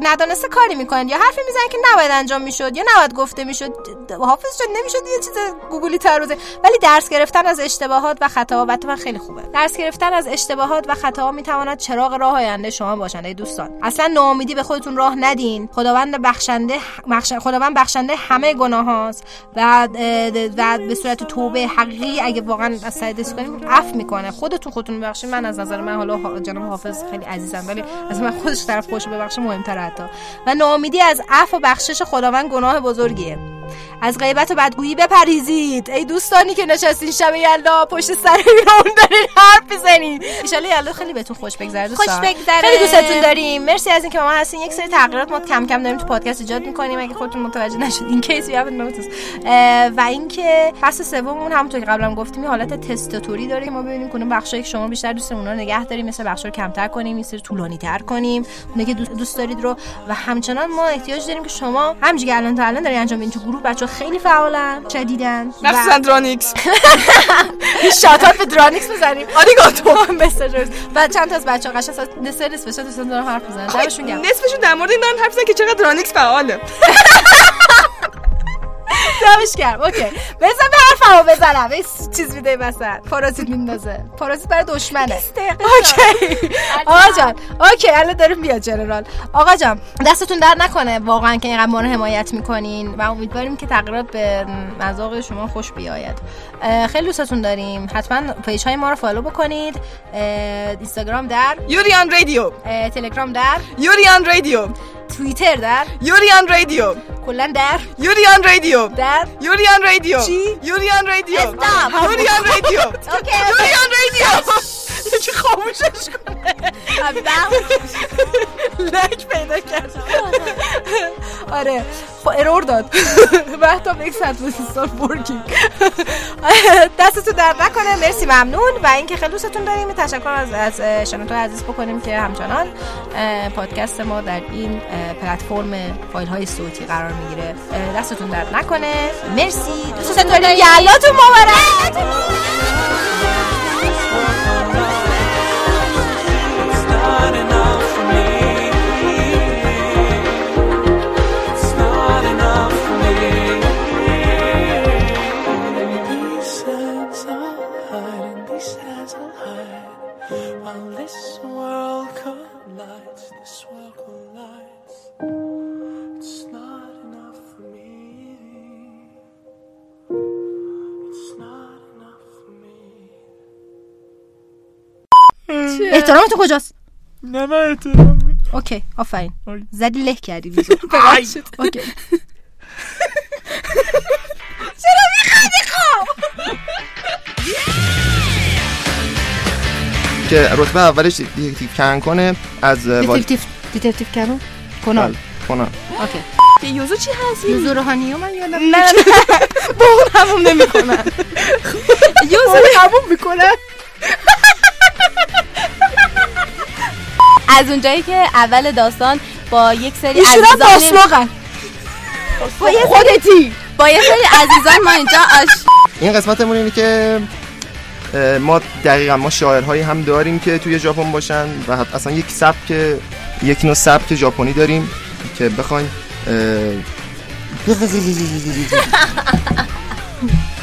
ندانسته کاری می‌کنید یا حرفی می‌زنید که نباید انجام می‌شد یا نباید گفته می‌شد. حافظ جان نمی‌شد یه چیز گوگلی تر بزنی. ولی درس گرفتن از اشتباهات و خطاها و خیلی خوبه. درس گرفتن از اشتباهات و خطاها می‌تواند چراغ راه آینده شما باشند ای دوستان. اصلا ناامیدی به خودتون راه ندین. خداوند بخشنده بخش... خداوند بخشنده همه گناه هاست و و به صورت توبه حقیقی اگه واقعا از دست کنیم عفو می‌کنه. خودتون خودتون ببخشید. من از نظر من حالا جناب حافظ خیلی عزیزم ولی از من خودش طرف خوش ببخشه مهمتر حتی. و ناامیدی از عفو و بخشش خداوند گناه بزرگیه. از غیبت و بدگویی بپریزید ای دوستانی که نشستین شب یلدا پشت سر اون دارین حرف بزنید ان یلدا خیلی بهتون خوش بگذره خوش بگذره. خیلی دوستتون داریم. مرسی از اینکه ما هستین. یک سری تغییرات ما کم کم داریم تو پادکست ایجاد می‌کنیم. اگه خودتون متوجه نشید این کیس و اینکه فصل سوممون همونطور که قبلا گفتیم حالت تست طوری داره ما ببینیم کدوم بخشایی که شما بیشتر دوست اونا نگه داریم. مثل بخشا رو کمتر کنیم این سری طولانی تر کنیم. اونایی که دوست دارید رو. و همچنان ما احتیاج داریم که شما همینجوری که الان تا الان داری انجام میدین. تو گروه بچه خیلی فعالن. شدیدن. مخصوصا درانیکس. shout out به درانیکس بزنیم. آریگاتو مسیجرز و چند تا از بچه‌ها قشنگ از نصف نصفش دوستان دارن حرف می‌زنن دمشون گرم. نصفشون در مورد این دارن حرف می‌زنن که چقدر درانیکس فعاله. دمش گرم. اوکی. بزن به حرفمو بزنم. یه چیز میده مثلا پارازیت میندازه. پارازیت برای دشمنه. اوکی. آقا جان. اوکی الان داریم بیاد general. آقا جان دستتون در نکنه؟ واقعا که اینقدر ما رو حمایت می‌کنین و امیدواریم که تغییرات به مذاق شما خوش بیاید. خیلی دوستتون داریم. حتما page های ما رو follow بکنید. اینستاگرام در. یوریان رادیو. تلگرام در. یوریان رادیو. توییتر در. یوریان رادیو. کلا در. یوریان رادیو. در. یوریان رادیو. چی؟ یوریان رادیو. Stop. یوریان رادیو. اوکی یوریان رادیو. یکی خاموشش کنه؟ لک پیدا کرد. آره. خب ارور داد. مهتاب یک ساعت بسیستان ورکینگ دستتون در نکنه. مرسی ممنون. و اینکه خیلی دوستتون داریم. تشکر از از شنوتو عزیز بکنیم که همچنان پادکست ما در این پلتفرم فایل های صوتی قرار می‌گیره. دستتون در نکنه. مرسی. دوستتون داریم. یلاتون مبارک. احترامتون کجاست؟ نه من احترام اوکی آفرین. زدی له کردی اوکی. که رتبه اولش دیتکتیو کن کنه از. دیتکتیو دیتکتیو کنون کنال. کنم اوکی. که یوزو چی هست؟ یوزو روحانی من یادم نه نه با اون همون نمی‌کنن یوزو همون می‌کنن از اونجایی که اول داستان با یک سری عزیزان با یه سری خودتی. با یه سری عزیزان ما اینجا آش این قسمتمون اینه که ما دقیقا ما شاعرهایی هم داریم که توی ژاپن باشن و اصلا یک سبک یک نوع سبک ژاپنی داریم که بخوایم اه،